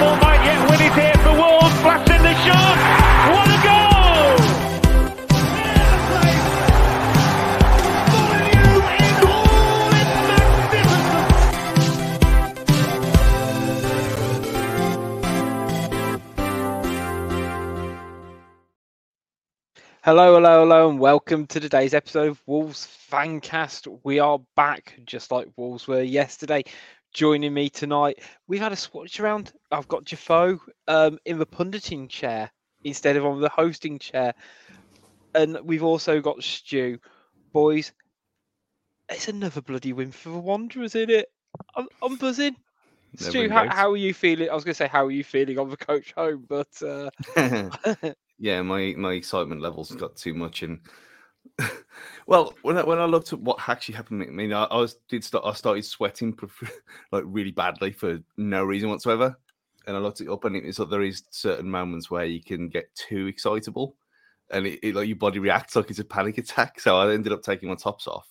Might yet win it here for Wolves. The shot. What a goal! Hello, hello, hello, and welcome to today's episode of Wolves Fancast. We are back just like Wolves were yesterday. Joining me tonight, we've had a swatch around. I've got Jafo um, in the punditing chair instead of on the hosting chair. And we've also got Stu. Boys, it's another bloody win for the Wanderers, isn't it? I'm, I'm buzzing. Never Stu, how, how are you feeling? I was going to say, how are you feeling on the coach home? But uh, yeah, my my excitement levels got too much, and well, when I when I looked at what actually happened, I mean, I, I was did start I started sweating like really badly for no reason whatsoever, and I looked it up, and it was like there is certain moments where you can get too excitable, and it, it like your body reacts like it's a panic attack. So I ended up taking my tops off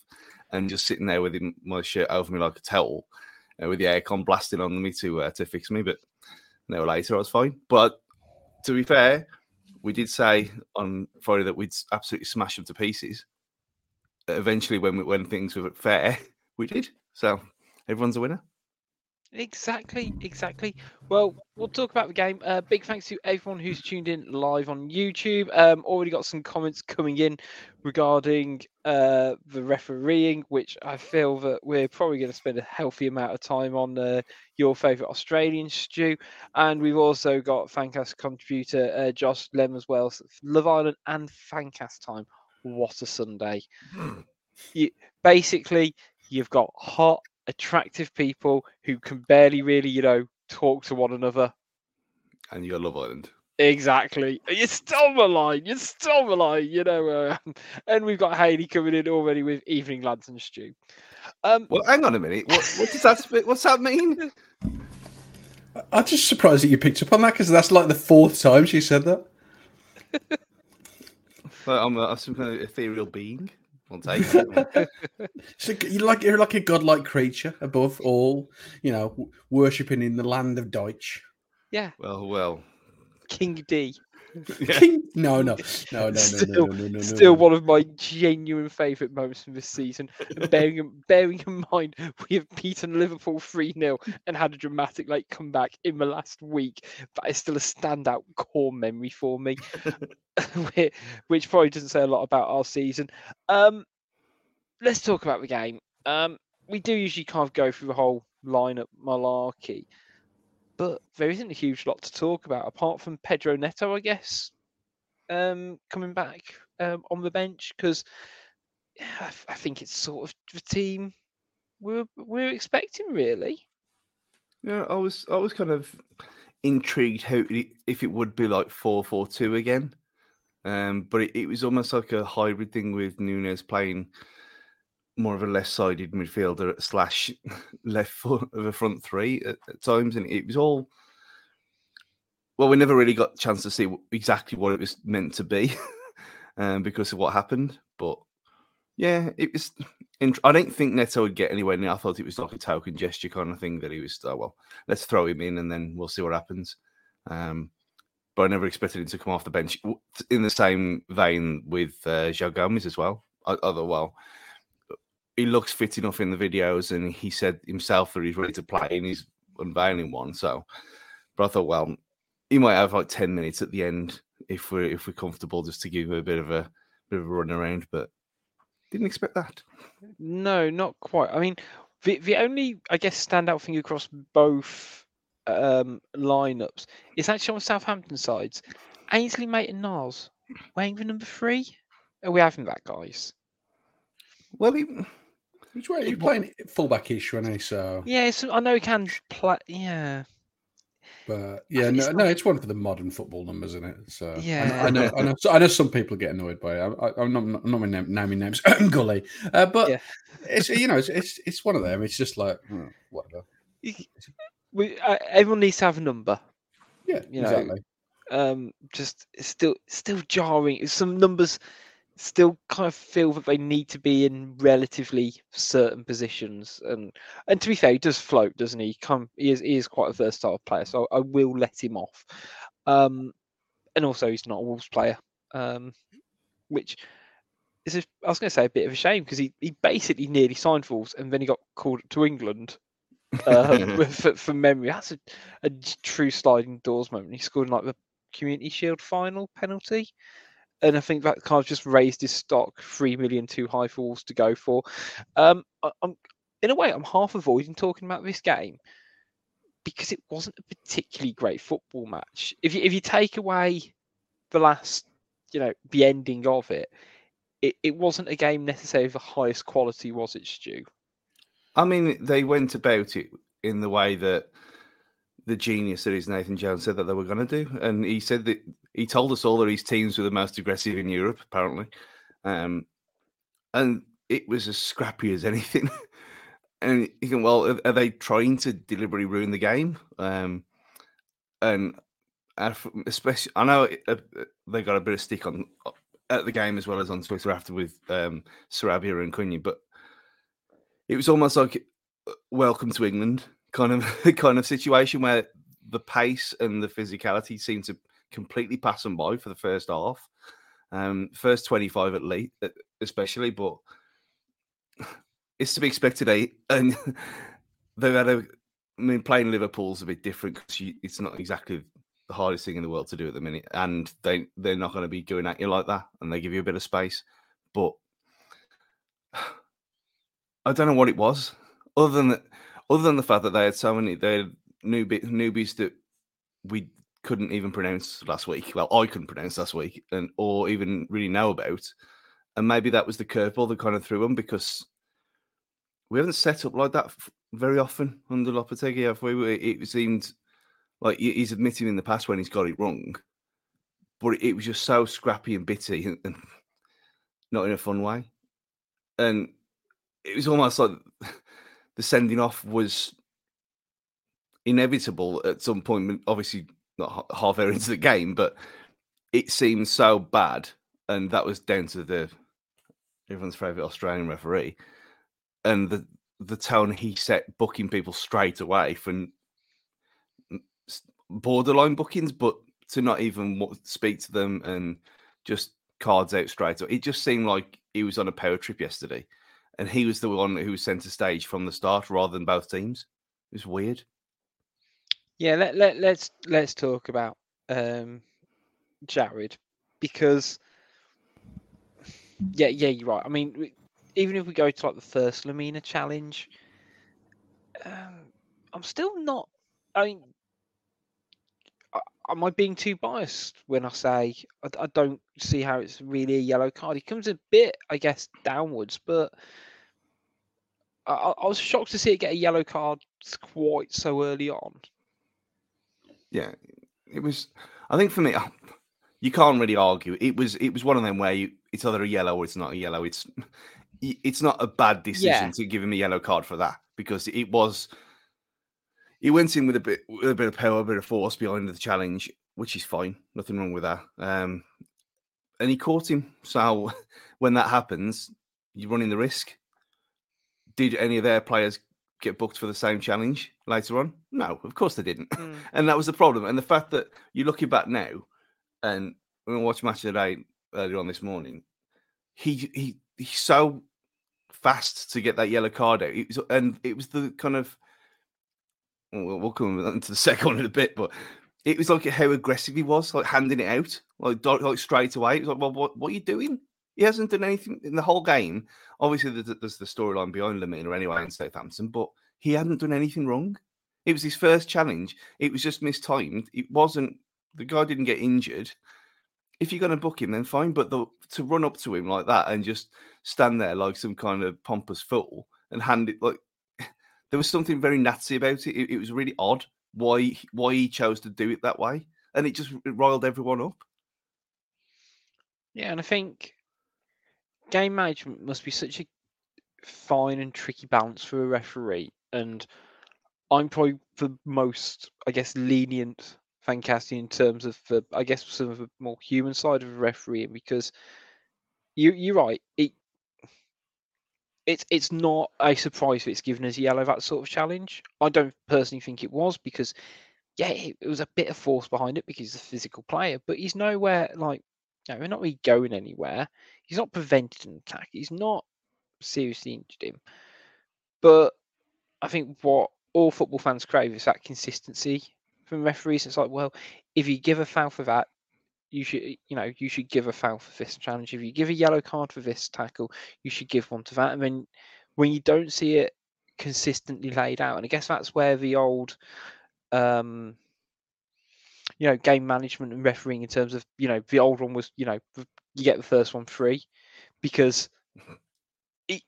and just sitting there with my shirt over me like a towel, uh, with the aircon blasting on me to uh, to fix me, but. No, later I was fine. But to be fair, we did say on Friday that we'd absolutely smash them to pieces. Eventually, when we, when things were fair, we did. So everyone's a winner. Exactly, exactly. Well, we'll talk about the game. Uh, big thanks to everyone who's tuned in live on YouTube. Um, already got some comments coming in regarding uh, the refereeing, which I feel that we're probably going to spend a healthy amount of time on uh, your favourite Australian stew. And we've also got Fancast contributor uh, Josh Lem as well. So Love Island and Fancast time. What a Sunday! you, basically, you've got hot, attractive people who can barely really, you know, talk to one another. And you got Love Island. Exactly. You stole my line. You stole my line. You know, uh, and we've got Haley coming in already with Evening Lads and Stew. Um, Well, hang on a minute. What, what does that what's that mean? I'm just surprised that you picked up on that because that's like the fourth time she said that. Well, I'm, a, I'm some kind of ethereal being. I'll take it. So you're like you're like a godlike creature above all, you know, worshipping in the land of Deutsch. yeah, well, well. King D. Yeah. No, no, no, no, no, Still- no, no, no, no, Still no. one of my genuine favourite moments from this season. And bearing, in- bearing in mind, we have beaten Liverpool 3 0 and had a dramatic like comeback in the last week. That is still a standout core memory for me, which probably doesn't say a lot about our season. Um, let's talk about the game. Um, we do usually kind of go through the whole lineup malarkey, but there isn't a huge lot to talk about apart from Pedro Neto, I guess um, coming back um, on the bench because I, think it's sort of the team we're we're expecting really. Yeah, I was I was kind of intrigued how if it would be like four four two again, um, but it, it was almost like a hybrid thing with Nunes playing more of a left-sided midfielder slash left foot of a front three at, at times, and it was all. Well, we never really got a chance to see exactly what it was meant to be, um, because of what happened. But yeah, it was. int- I don't think Neto would get anywhere near. I thought it was like a token gesture kind of thing that he was. Oh, well, let's throw him in and then we'll see what happens. Um, but I never expected him to come off the bench in the same vein with uh, João Gomes as well. Other well, he looks fit enough in the videos, and he said himself that he's ready to play, and he's unveiling one. So, but I thought, well, he might have like ten minutes at the end if we're if we're comfortable, just to give him a bit of a bit of a run around. But didn't expect that. No, not quite. I mean, the the only I guess standout thing across both um, lineups is actually on Southampton sides. Ainsley Maitland Niles wearing the number three. Are we having that, guys? Well, he, Which way are you playing fullback ish when I so Yeah, so I know he can play. Yeah, But yeah, no, it's no, it's one for the modern football numbers, isn't it? So I- Yeah. I, know, I know, so I know some people get annoyed by it. I, I, I'm not, I'm not naming naming names, Gully, uh, but Yeah. it's you know, it's, it's it's one of them. It's just like hmm, whatever. We, uh, everyone needs to have a number. Yeah, You know, exactly. um just it's still still jarring some numbers still kind of feel that they need to be in relatively certain positions. And and to be fair he does float doesn't he? Come he is he is quite a versatile player so i will let him off. Um and also he's not a wolves player um which is a, i was going to say a bit of a shame because he, he basically nearly signed for wolves and then he got called to england um, for, for memory. That's a true sliding doors moment. He scored in like the Community Shield final penalty. And I think that kind of just raised his stock three million too high for Wolves to go for. Um, I, I'm in a way I'm half avoiding talking about this game because it wasn't a particularly great football match. If you if you take away the last, you know, the ending of it, it, it wasn't a game necessarily of the highest quality, was it, Stu? I mean, they went about it in the way that the genius that is Nathan Jones said that they were going to do, and he said that he told us all that his teams were the most aggressive in Europe, apparently, um, and it was as scrappy as anything. and you can, well, are, are they trying to deliberately ruin the game? Um, and especially, I know uh, uh, they got a bit of stick on uh, at the game as well as on Twitter after with um, Sarabia and Cunha, but it was almost like welcome to England kind of kind of situation where the pace and the physicality seemed to completely pass them by for the first half, um, first twenty five at least, especially. But it's to be expected, eh? And they've had a. I mean, playing Liverpool's a bit different because it's not exactly the hardest thing in the world to do at the minute, and they they're not going to be going at you like that, and they give you a bit of space. But I don't know what it was, other than that, other than the fact that they had so many they had newbie, newbies that we couldn't even pronounce last week. Well, I couldn't pronounce last week, and or even really know about. And maybe that was the curveball that kind of threw them because we haven't set up like that very often under Lopetegui, have we? It seemed like he's admitting in the past when he's got it wrong, but it was just so scrappy and bitty and, and not in a fun way. And it was almost like the sending off was inevitable at some point. Obviously, not h- half hour into the game, but it seemed so bad, and that was down to the everyone's favorite Australian referee and the the tone he set booking people straight away s- borderline bookings, but to not even speak to them and just cards out straight. It just seemed like he was on a power trip yesterday, and he was the one who was centre stage from the start rather than both teams. It was weird. Yeah, let, let let's let's talk about um Jarred because yeah, yeah, you're right. I mean, even if we go to like the first Lemina challenge, um, I'm still not. I mean, am I being too biased when I say I don't see how it's really a yellow card? He comes a bit, I guess, downwards, but I, I I was shocked to see it get a yellow card quite so early on. Yeah, it was. I think for me, oh, you can't really argue. It was. It was one of them where you, it's either a yellow or it's not a yellow. It's. It's not a bad decision Yeah. to give him a yellow card for that because it was. He went in with a bit, with a bit of power, a bit of force behind the challenge, which is fine. Nothing wrong with that. Um, and he caught him. So when that happens, you're running the risk. Did any of their players get booked for the same challenge later on? No, of course they didn't. Mm. and that was the problem. And the fact that you're looking back now, and when I watched Match of the Day earlier on this morning, he he he's so fast to get that yellow card out. It was, and it was the kind of well, we'll come into the second one in a bit, but it was like how aggressive he was, like handing it out, like like straight away. It was like, well, what what are you doing? He hasn't done anything in the whole game. Obviously, there's, there's the storyline behind Lemina anyway in Southampton, but he hadn't done anything wrong. It was his first challenge. It was just mistimed. It wasn't the guy didn't get injured. If you're going to book him, then fine. But the, to run up to him like that and just stand there like some kind of pompous fool and hand it like there was something very Nazi about it. It, it was really odd. why why he chose to do it that way, and it just it riled everyone up. Yeah, and I think game management must be such a fine and tricky balance for a referee. And I'm probably the most, I guess, lenient Fancasti in terms of the, I guess, some of the more human side of a referee because you you're right. It it's it's not a surprise that it's given as yellow that sort of challenge. I don't personally think it was because yeah, it, it was a bit of force behind it because he's a physical player, but he's nowhere like know, we're not really going anywhere. He's not prevented an attack. He's not seriously injured him. But I think what all football fans crave is that consistency from referees. It's like, well, if you give a foul for that, you should, you know, you should give a foul for this challenge. If you give a yellow card for this tackle, you should give one to that. And then when you don't see it consistently laid out, and I guess that's where the old, um, you know, game management and refereeing in terms of, you know, the old one was, you know, you get the first one free because it,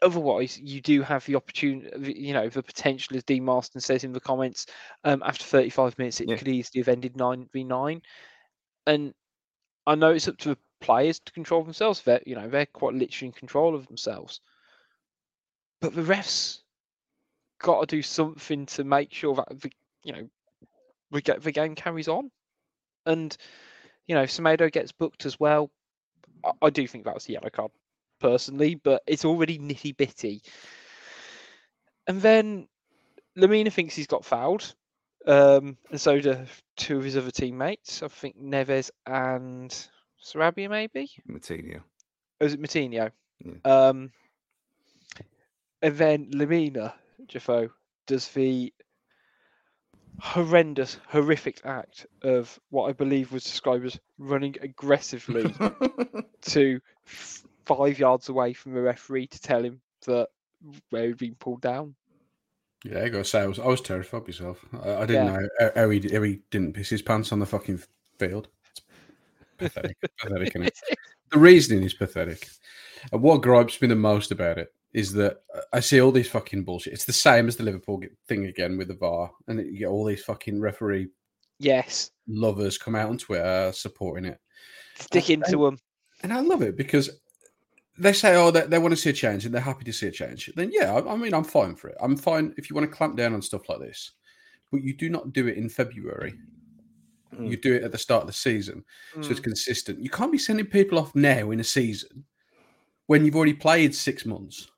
otherwise you do have the opportunity, you know, the potential, as Dean Marston says in the comments, um, after 35 minutes, it Yeah. could easily have ended 9v9. And I know it's up to the players to control themselves. They're, you know, they're quite literally in control of themselves. But the refs got to do something to make sure that the, you know, we get the game carries on. And you know, Semedo gets booked as well. I, I do think that was the yellow card personally, but it's already nitty bitty. And then Lemina thinks he's got fouled, um, and so do two of his other teammates. I think Neves and Sarabia, maybe. Moutinho. Or was it Moutinho? Yeah. Um, and then Lemina Jafo does the horrendous, horrific act of what I believe was described as running aggressively to f- five yards away from the referee to tell him that where he'd been pulled down. Yeah, I gotta say, I was, I was terrified myself. I, I didn't Yeah. know how, he, how he didn't piss his pants on the fucking field. It's pathetic. pathetic innit? The reasoning is pathetic. And what gripes me the most about it is that I see all these fucking bullshit. It's the same as the Liverpool thing again with the VAR, and you get all these fucking referee yes, lovers come out on Twitter supporting it. stick into him. And I love it because they say, oh, they, they want to see a change and they're happy to see a change. Then, yeah, I, I mean, I'm fine for it. I'm fine if you want to clamp down on stuff like this, but you do not do it in February. You do it at the start of the season. So it's Mm. consistent. You can't be sending people off now in a season when you've already played six months.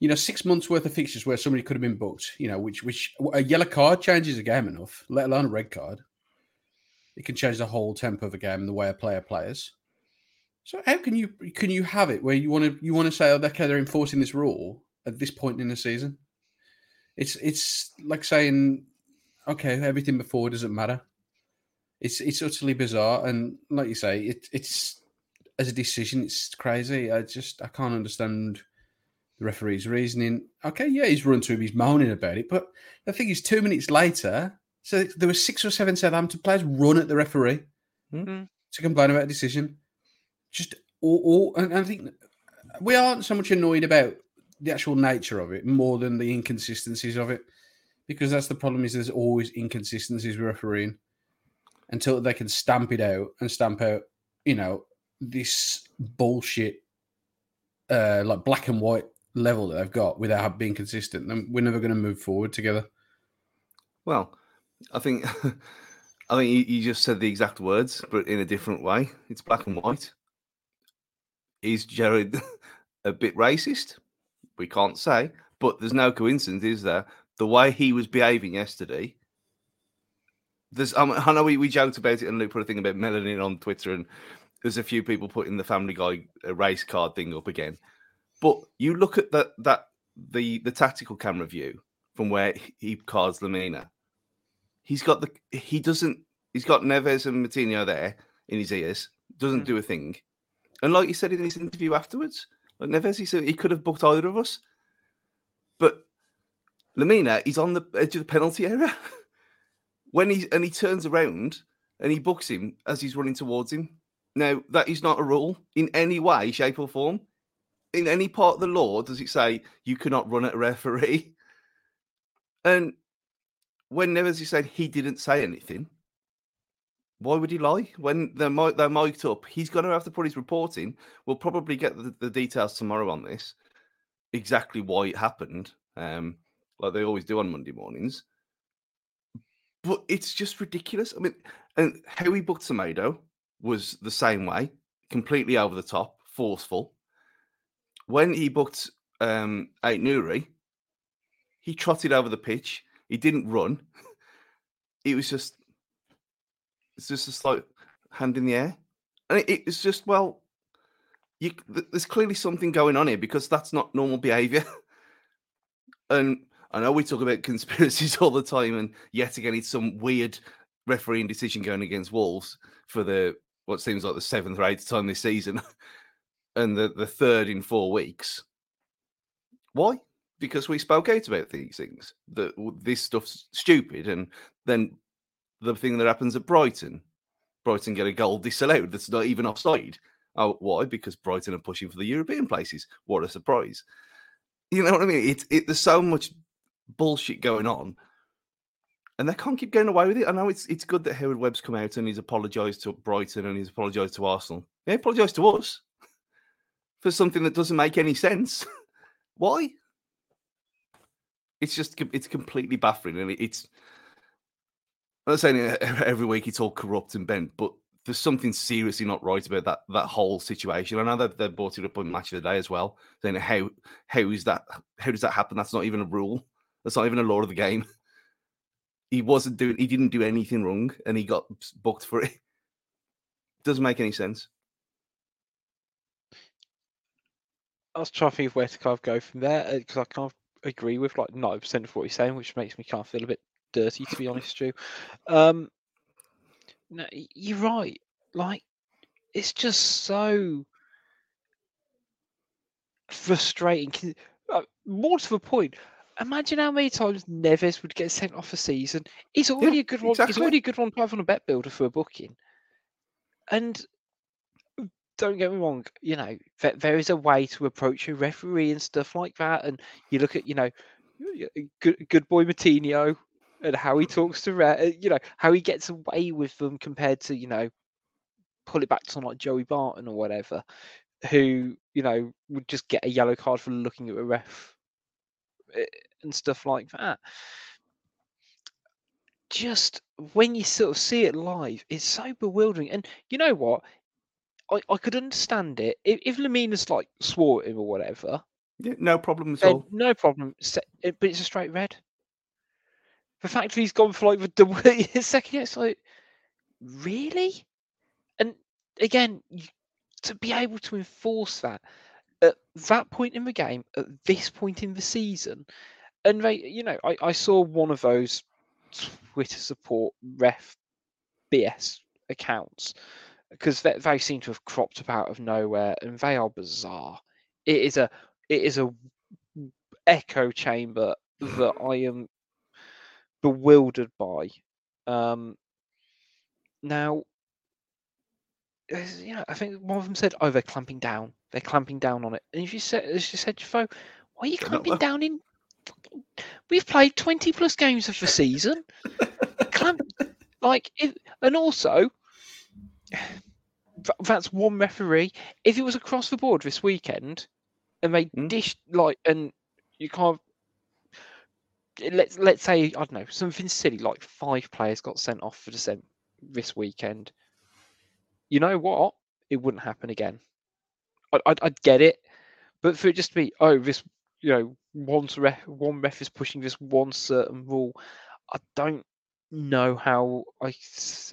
You know, six months worth of fixtures where somebody could have been booked. You know, which which a yellow card changes a game enough, let alone a red card. It can change the whole tempo of a game and the way a player plays. So how can you can you have it where you want to you want to say, oh, okay, they're enforcing this rule at this point in the season? It's it's like saying, okay, everything before doesn't matter. It's it's utterly bizarre, and like you say, it, it's as a decision, it's crazy. I just I can't understand the referee's reasoning. Okay, yeah, he's run to him, he's moaning about it, but the thing is, two minutes later, so there were six or seven Southampton players run at the referee Hmm. to complain about a decision. Just all, all and I think we aren't so much annoyed about the actual nature of it more than the inconsistencies of it, because that's the problem. Is there's always inconsistencies with refereeing until they can stamp it out and stamp out, you know, this bullshit, uh, like black and white level that they've got without being consistent. Then we're never going to move forward together. Well, I think I think you, you just said the exact words, but in a different way. It's black and white. Is Jarred a bit racist? We can't say, but there's no coincidence, is there? The way he was behaving yesterday. There's, um, I know we, we joked about it and Luke put a thing about melanin on Twitter, and there's a few people putting the Family Guy uh, race card thing up again. But you look at that that the the tactical camera view from where he- cards Lemina. He's got the he doesn't he's got Neves and Moutinho there in his ears. Doesn't Mm. do a thing. And like he said in his interview afterwards, like Neves, he said he could have booked either of us. But Lemina, he's on the edge of the penalty area. when he and he turns around and he books him as he's running towards him. Now, that is not a rule in any way, shape, or form. In any part of the law, does it say you cannot run at a referee? And when Neves saying he didn't say anything, why would he lie? When they're, mi- they're mic'd up, he's going to have to put his report in. We'll probably get the, the details tomorrow on this, exactly why it happened, um, like they always do on Monday mornings. But it's just ridiculous. I mean, and how he booked Semedo was the same way, completely over the top, forceful. When he booked um, Ait Nouri, he trotted over the pitch. He didn't run. It was just, it's just a slight hand in the air, and it, it's just well, you, th- there's clearly something going on here because that's not normal behaviour. and I know we talk about conspiracies all the time, and yet again, it's some weird refereeing decision going against Wolves for the what seems like the seventh or eighth time this season, and the, the third in four weeks. Why? Because we spoke out about these things that this stuff's stupid, and then the thing that happens at Brighton, Brighton get a goal disallowed that's not even offside. Oh, why? Because Brighton are pushing for the European places. What a surprise! You know what I mean? It's it, there's so much bullshit going on, and they can't keep getting away with it. I know it's it's good that Howard Webb's come out and he's apologised to Brighton and he's apologised to Arsenal. He apologised to us for something that doesn't make any sense. Why? It's just it's completely baffling, and it- it's. I'm not saying uh, every week it's all corrupt and bent, but there's something seriously not right about that that whole situation. I know that they brought it up on Match of the Day as well, saying how how is that how does that happen? That's not even a rule. That's not even a law of the game. He wasn't doing. He didn't do anything wrong, and he got booked for it. Doesn't make any sense. I was trying to think of where to kind of go from there uh, because I kind of agree with like 90% of what you're saying, which makes me kind of feel a bit dirty, to be honest, Stu. Um, no, you're right. Like, it's just so frustrating. uh, more to the point, imagine how many times Neves would get sent off a season. He's already a good one. He's exactly. already a good one to have on a bet builder for a booking. And don't get me wrong, you know, there, there is a way to approach a referee and stuff like that. And you look at, you know, good, good boy Moutinho and how he talks to, re- uh, you know, how he gets away with them compared to, you know, pull it back to someone like Joey Barton or whatever, who, you know, would just get a yellow card for looking at a ref uh, and stuff like that. Just when you sort of see it live, it's so bewildering. And you know what? I, I could understand it if, if Lemina's like swore at him or whatever. Yeah, no problem at all. no problem. But it's a straight red. The fact that he's gone for like the double second, it's like really. And again, you, to be able to enforce that at that point in the game, at this point in the season, and they, you know, I, I saw one of those Twitter support ref BS accounts because they, they seem to have cropped up out of nowhere and they are bizarre. It is a it is a echo chamber that I am bewildered by. Um, now, you know, I think one of them said, "Oh, they're clamping down. They're clamping down on it." And if you said, as you said, Jafo, why are you clamping down in? We've played twenty plus games of the season. Clamp, like, if, and also, that's one referee. If it was across the board this weekend, and they Mm. dished like, and you can't. Let's let's say I don't know something silly like five players got sent off for dissent this weekend. You know what? It wouldn't happen again. I, I'd, I'd get it, but for it just to be oh this you know one ref one ref is pushing this one certain rule, I don't know how I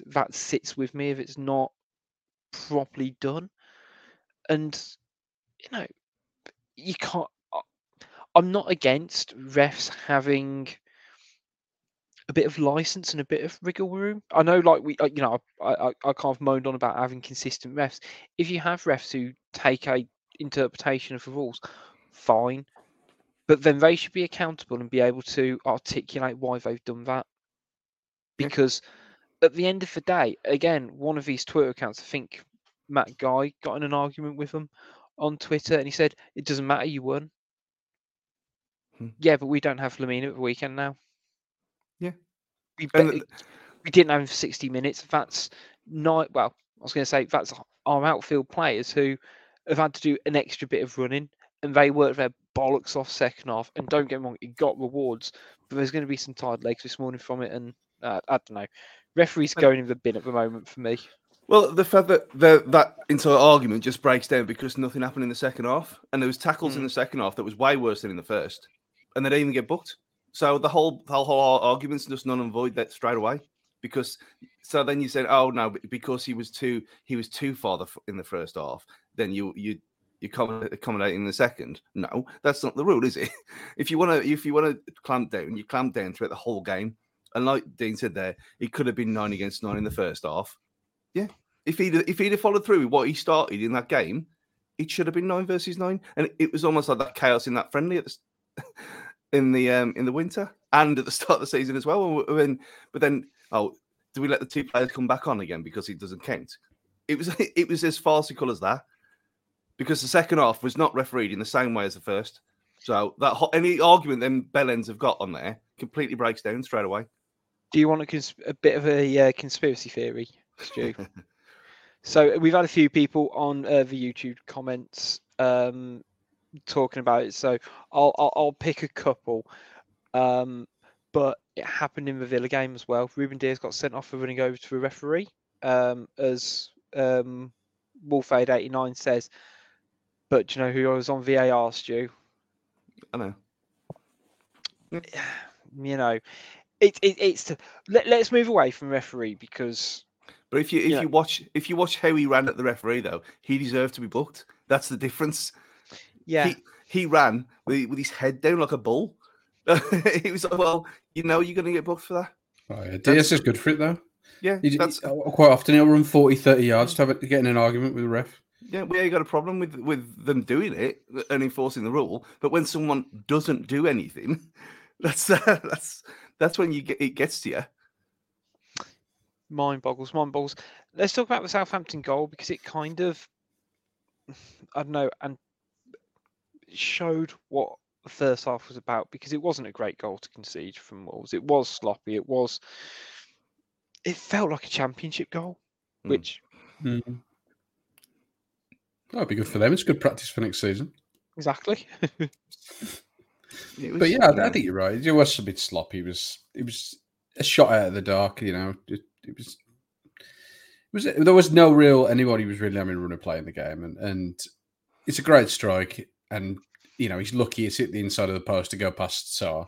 that sits with me if it's not properly done, and you know you can't. I'm not against refs having a bit of license and a bit of wiggle room. I know, like we, you know, I, I, I kind of moaned on about having consistent refs. If you have refs who take a interpretation of the rules, fine, but then they should be accountable and be able to articulate why they've done that. Because at the end of the day, again, one of these Twitter accounts, I think Matt Guy got in an argument with them on Twitter, and he said, "It doesn't matter, you won." Hmm. Yeah, but we don't have Lemina at the weekend now. Yeah. we bet- we didn't have him for 60 minutes. That's not well. I was going to say that's our outfield players who have had to do an extra bit of running, and they worked their bollocks off second half. And don't get me wrong, it got rewards, but there's going to be some tired legs this morning from it. And uh, I don't know, referees going in the bin at the moment for me. Well, the fact that the, that entire argument just breaks down because nothing happened in the second half, and there was tackles in Mm. the second half that was way worse than in the first, and they didn't even get booked. So the whole the whole argument's just null and void that straight away because so then you said, oh no, because he was too he was too far the, in the first half, then you you you accommodate in the second. No, that's not the rule, is it? if you want to if you want to clamp down, you clamp down throughout the whole game. And like Dean said there, it could have been nine against nine in the first half. Yeah, if he'd if he'd have followed through with what he started in that game, it should have been nine versus nine, and it was almost like that chaos in that friendly at the, in the um in the winter and at the start of the season as well. When but then oh, do we let the two players come back on again because it doesn't count? It was it was as farcical as that because the second half was not refereed in the same way as the first. So that ho- any argument then bellends have got on there completely breaks down straight away. Do you want a, cons- a bit of a uh, conspiracy theory, Stu? So we've had a few people on uh, the YouTube comments um, talking about it. So I'll, I'll I'll pick a couple. Um, but it happened in the Villa game as well. Ruben Dias got sent off for running over to a referee, um, as um, Wolfade eighty nine says. But do you know who I was on VAR, Stu? I know. You know, it, it it's to, let, let's move away from referee because But if you if Yeah. you watch if you watch how he ran at the referee though, he deserved to be booked. That's the difference. Yeah, He he ran with, with his head down like a bull. he was like, well, you know, you're going to get booked for that. Oh, yeah. Dias is good for it though. Yeah, He, that's he- quite often he'll run 40, 30 yards to have it, get in an argument with the ref. yeah. We ain't got a problem with with them doing it and enforcing the rule. But when someone doesn't do anything, that's uh, that's that's when you get it gets to you. mind boggles, mind boggles. Let's talk about the Southampton goal because it kind of, I don't know, and showed what the first half was about because it wasn't a great goal to concede from Wolves. It was sloppy. It was. It felt like a championship goal, Mm. which Mm. That'd be good for them. It's good practice for next season. exactly. Was, But yeah, I, I think you're right. It was a bit sloppy. It was it was a shot out of the dark. You know, it, it was. It was there was no real anybody was really having a run of play in the game, and and it's a great strike, and you know he's lucky it's hit the inside of the post to go past Sá.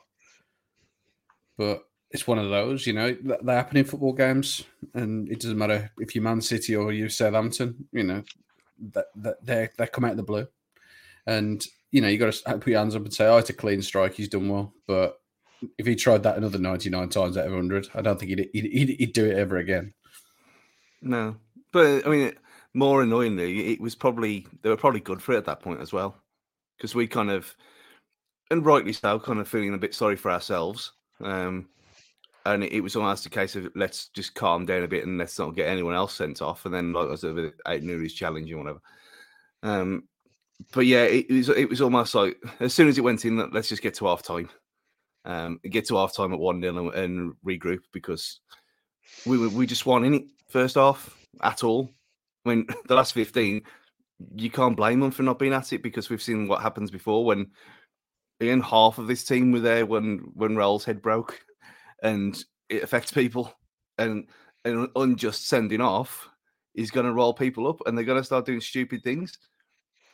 But it's one of those, you know, that happen in football games, and it doesn't matter if you're Man City or you Southampton. You know, that that they they come out of the blue, and you know you got to uh, put your hands up and say, "Oh, it's a clean strike. He's done well." But if he tried that another ninety nine times out of hundred, I don't think he'd, he'd, he'd, he'd do it ever again. No, but I mean, more annoyingly, it was probably they were probably good for it at that point as well, because we kind of, and rightly so, kind of feeling a bit sorry for ourselves. Um, and it, it was almost a case of let's just calm down a bit and let's not get anyone else sent off. And then, like I said, Ait Nouri's challenge and whatever. Um, but yeah, it, was it was almost like as soon as it went in, let- let's just get to half time. Um, get to half time at one 0 and, and regroup because we we just weren't in it first half at all. I mean, the last fifteen, you can't blame them for not being at it because we've seen what happens before when again half of this team were there when when Raul's head broke, and it affects people, and an unjust sending off is going to roll people up, and they're going to start doing stupid things,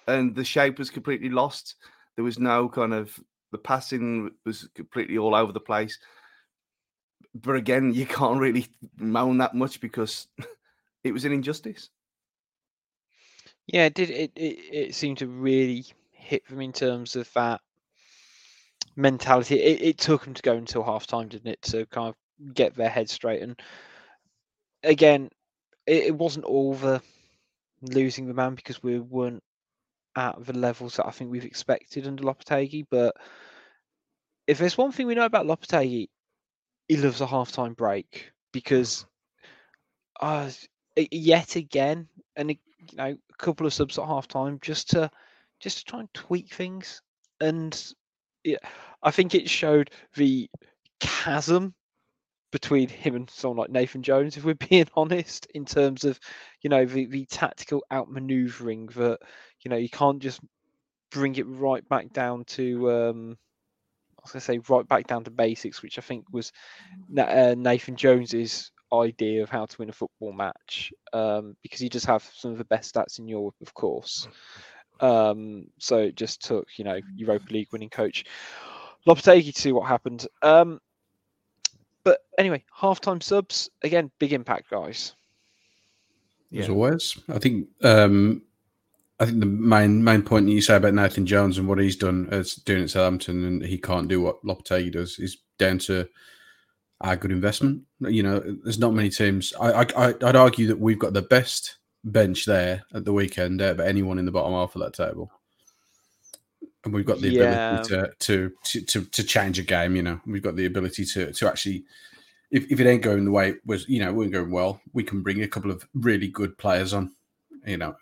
and the shape was completely lost. There was no kind of the passing was completely all over the place but again, you can't really moan that much because it was an injustice. Yeah, it did it, it it seemed to really hit them in terms of that mentality. It, it took them to go until half time, didn't it, to kind of get their head straight. And again, it, it wasn't all the losing the man because we weren't at the levels that I think we've expected under Lopetegui. But if there's one thing we know about Lopetegui, he loves a half time break because uh, yet again, and you know, a couple of subs at half time just to just to try and tweak things. And yeah, I think it showed the chasm between him and someone like Nathan Jones, if we're being honest, in terms of you know the, the tactical outmaneuvering that you know you can't just bring it right back down to um, I was going to say right back down to basics, which I think was Na- uh, Nathan Jones's idea of how to win a football match, um, because you just have some of the best stats in Europe, of course. Um, so it just took you know Europa League winning coach Lopetegui to see what happened. Um, but anyway, halftime subs again, big impact, guys. as always. I think um, I think the main main point that you say about Nathan Jones and what he's done as doing at Southampton and he can't do what Lopetegui does is down to our good investment. You know, there's not many teams. I, I I'd argue that we've got the best bench there at the weekend uh, out of anyone in the bottom half of that table. And we've got the Yeah. ability to, to to to change a game. You know, we've got the ability to to actually if, if it ain't going the way it was, you know, it wasn't going well, we can bring a couple of really good players on. You know,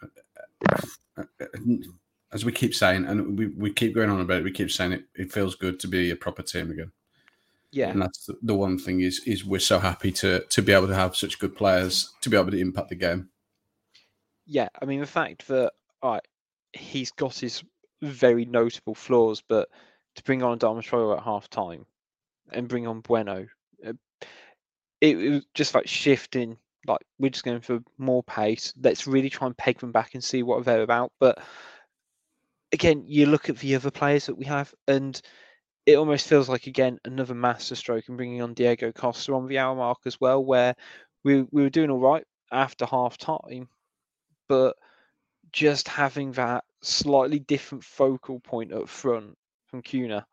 as we keep saying, and we, we keep going on about it, we keep saying it, it feels good to be a proper team again. Yeah, And that's the, the one thing is is we're so happy to to be able to have such good players to be able to impact the game. yeah. I mean, the fact that all right, he's got his very notable flaws, but to bring on Traore at half time and bring on Bueno, uh, it, it was just like shifting. Like we're just going for more pace. Let's really try and peg them back and see what they're about. But again, you look at the other players that we have, and it almost feels like again another masterstroke in bringing on Diego Costa on the hour mark as well, where we we were doing all right after half time, but just having that slightly different focal point up front from Cunha,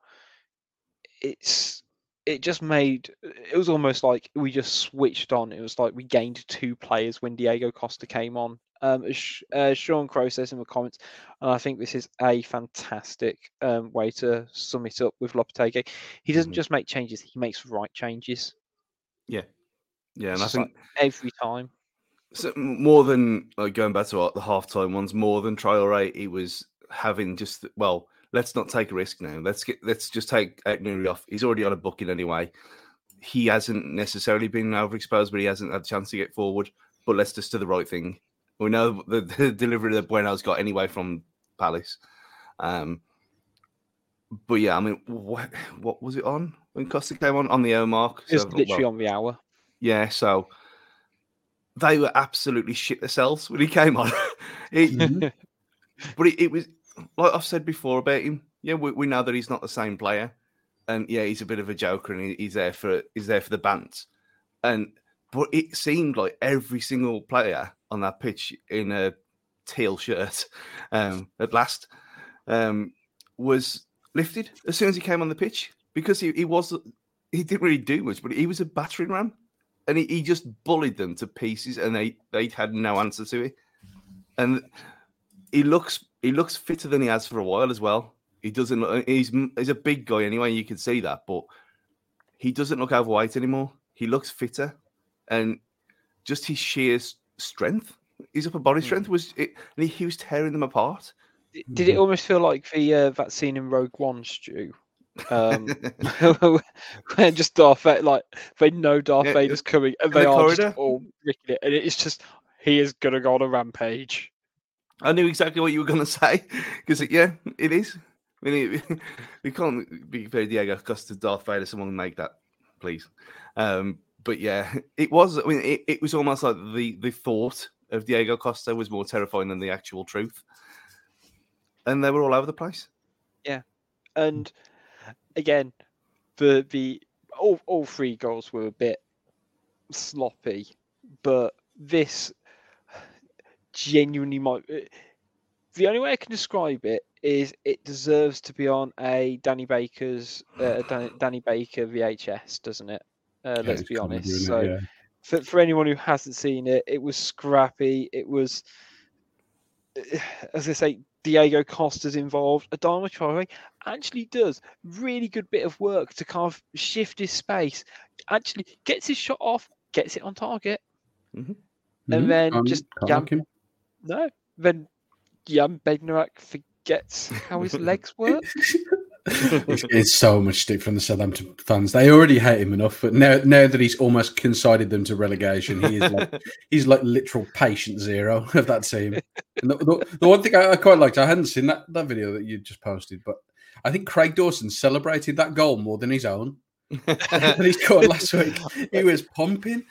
it's it just made it was almost like we just switched on. It was like we gained two players when Diego Costa came on. Um, uh, Sean Crow says in the comments, and I think this is a fantastic um, way to sum it up with Lopetegui. He doesn't Mhm. just make changes; he makes right changes Yeah, yeah, and I think like every time. so more than like going back to uh, the halftime ones, more than Traore, he was having just well, let's not take a risk now. Let's get let's just take Nouri off. He's already on a booking anyway. He hasn't necessarily been overexposed, but he hasn't had a chance to get forward. But let's just do the right thing. We know the, the delivery that Bueno's got anyway from Palace. Um, but yeah, I mean, what what was it on when Costa came on on the hour mark? It's So, literally well, on the hour. yeah, so they were absolutely shit themselves when he came on. He- Mhm. but it, it was like I've said before about him. Yeah, we, we know that he's not the same player, and yeah, he's a bit of a joker, and he, he's there for he's there for the bants. And but it seemed like every single player on that pitch in a teal shirt, um, at last, um, was lifted as soon as he came on the pitch because he, he was he didn't really do much, but he was a battering ram, and he, he just bullied them to pieces, and they they had no answer to it, and he looks he looks fitter than he has for a while as well. He doesn't look, he's he's a big guy anyway, you can see that, but he doesn't look overweight anymore. He looks fitter, and just his sheer strength, his upper body strength was it, and he, he was tearing them apart. Did it Mhm. almost feel like the uh, that scene in Rogue One, Stu? Um, when just Darth Vader, like they know Darth Yeah, Vader's coming, and they the are just all ricking it, and it's just he is gonna go on a rampage. I knew exactly what you were going to say because yeah, it is. I mean, it, we can't be very Diego Costa, Darth Vader. Someone make that, please. Um, but yeah, it was. I mean, it, it was almost like the the thought of Diego Costa was more terrifying than the actual truth, and they were all over the place. Yeah, and again, the the all all three goals were a bit sloppy, but this genuinely might. eh, The only way I can describe it is it deserves to be on a Danny Baker's uh, Danny, Danny Baker VHS, doesn't it? Uh, let's be honest. it, So yeah. for, for anyone who hasn't seen it, it was scrappy. It was, as I say, Diego Costa's involved. Adama Traore actually does really good bit of work to kind of shift his space. Actually gets his shot off, gets it on target. Mhm. then Can't- just can't jam- knock. No, then Jan Bednarek forgets how his legs work. it's, it's so much stick from the Southampton fans. They already hate him enough, but now now that he's almost consigned them to relegation, he is like he's like literal patient zero of that team. And the, the, the one thing I, I quite liked, I hadn't seen that, that video that you just posted, but I think Craig Dawson celebrated that goal more than his own that he scored last week. He was pumping.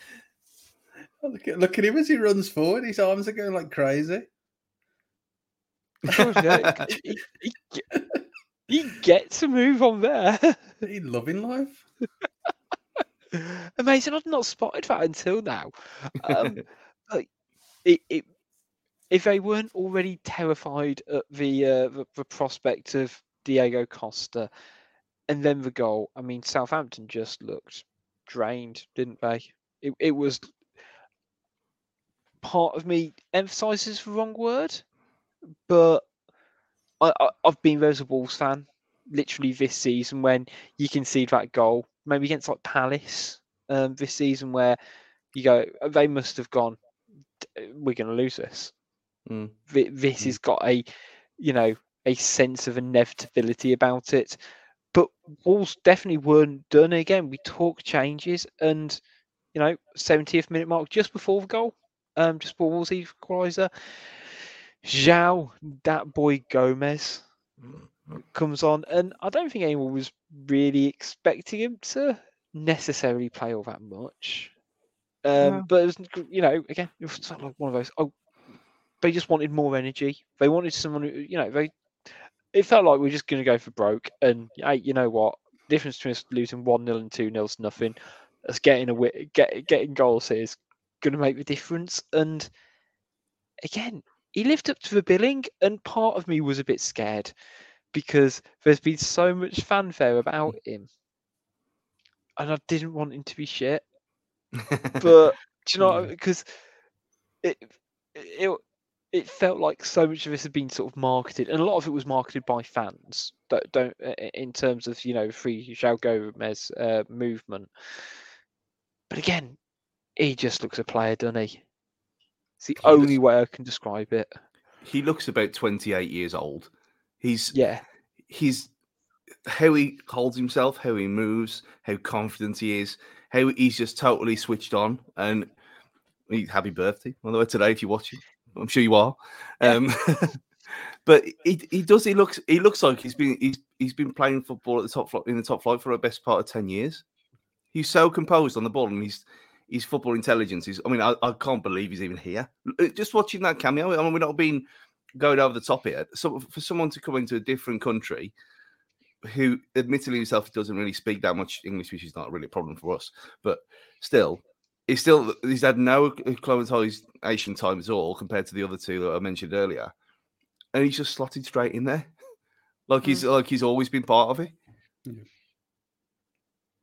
Look at, look at him as he runs forward. His arms are going like crazy. God, yeah, he, he, he- gets a move on there. He loving life. Amazing. I'd not spotted that until now. Um, like, it, it, if they weren't already terrified at the, uh, the the prospect of Diego Costa and then the goal, I mean, Southampton just looked drained, didn't they? It, it was part of me emphasizes the wrong word, but I, I, I've been there's a Wolves fan literally this season when you concede that goal, maybe against like Palace um, this season, where you go, "Oh, they must have gone, we're going to lose this. Mm. Thi- This Mm. has got a, you know, a sense of inevitability about it. But Wolves definitely weren't done again. We talk changes, and you know, 70th minute mark just before the goal, um, just before Wolves equaliser. João, that boy Gomes comes on, and I don't think anyone was really expecting him to necessarily play all that much. Um, No. But it was, you know, again, it was sort of like one of those. Oh, they just wanted more energy. They wanted someone who, you know, they. It felt like we are just going to go for broke, and hey, you know what? Difference between us losing one 0 and two 0 is nothing. Us getting a wi- get getting goals here is going to make the difference. And again, he lived up to the billing, and part of me was a bit scared because there's been so much fanfare about him, and I didn't want him to be shit. But do you know? Yeah. Because it it it felt like so much of this had been sort of marketed, and a lot of it was marketed by fans. That don't in terms of you know free João Gomes uh, movement. But again, he just looks a player, doesn't he? It's the He only way I can describe it. he looks about 28 years old. He's Yeah, he's how he holds himself, how he moves, how confident he is, how he's just totally switched on. And he, happy birthday, by the way, today if you're watching. I'm sure you are. Um, but he, he does. He looks. He looks like he's been. He's he's been playing football at the top flight in the top flight for the best part of ten years. He's so composed on the ball, and he's his football intelligence is. I mean, I, I can't believe he's even here. Uh, Just watching that cameo. I mean, we're not being going over the top here. So for someone to come into a different country, who admittedly himself doesn't really speak that much English, which is not really a problem for us, but still, he's still he's had no acclimatization time at all compared to the other two that I mentioned earlier, and he's just slotted straight in there, like he's like he's always been part of it. Yeah,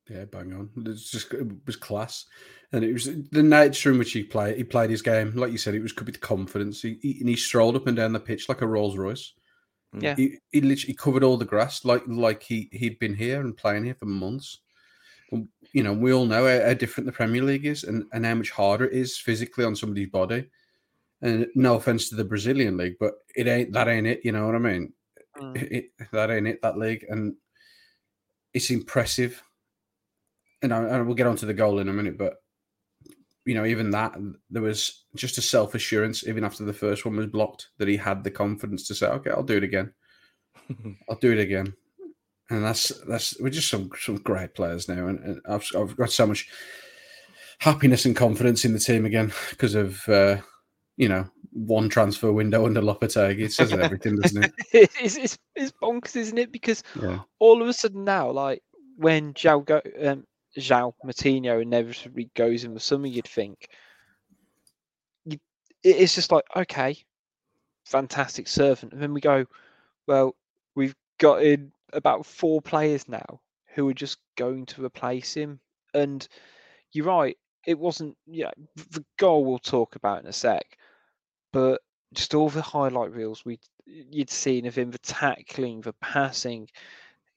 bang on. It was just it was class, and it was the nature in which he played. He played his game, like you said. It was could be the confidence. He, he and he strolled up and down the pitch like a Rolls Royce. Yeah. he, he literally covered all the grass like like he he'd been here and playing here for months. And, you know, we all know how, how different the Premier League is, and, and how much harder it is physically on somebody's body. And no offense to the Brazilian league, but it ain't that ain't it. You know what I mean? Mm. it, that ain't it that league and it's impressive and, I, and we'll get onto the goal in a minute but you know even that there was just a self-assurance even after the first one was blocked that he had the confidence to say okay i'll do it again i'll do it again and that's that's we're just some some great players now and, and I've, I've got so much happiness and confidence in the team again because of uh you know one transfer window under Lopetegui. It says everything, doesn't it? it's, it's it's bonkers, isn't it? Because Yeah. all of a sudden now, like when João go, um, João Moutinho inevitably goes in the summer, you'd think you, it's just like okay, fantastic servant, and then we go, well, we've got in about four players now who are just going to replace him, and you're right, it wasn't. Yeah, the goal we'll talk about in a sec, but just all the highlight reels we you'd seen of him, the tackling, the passing,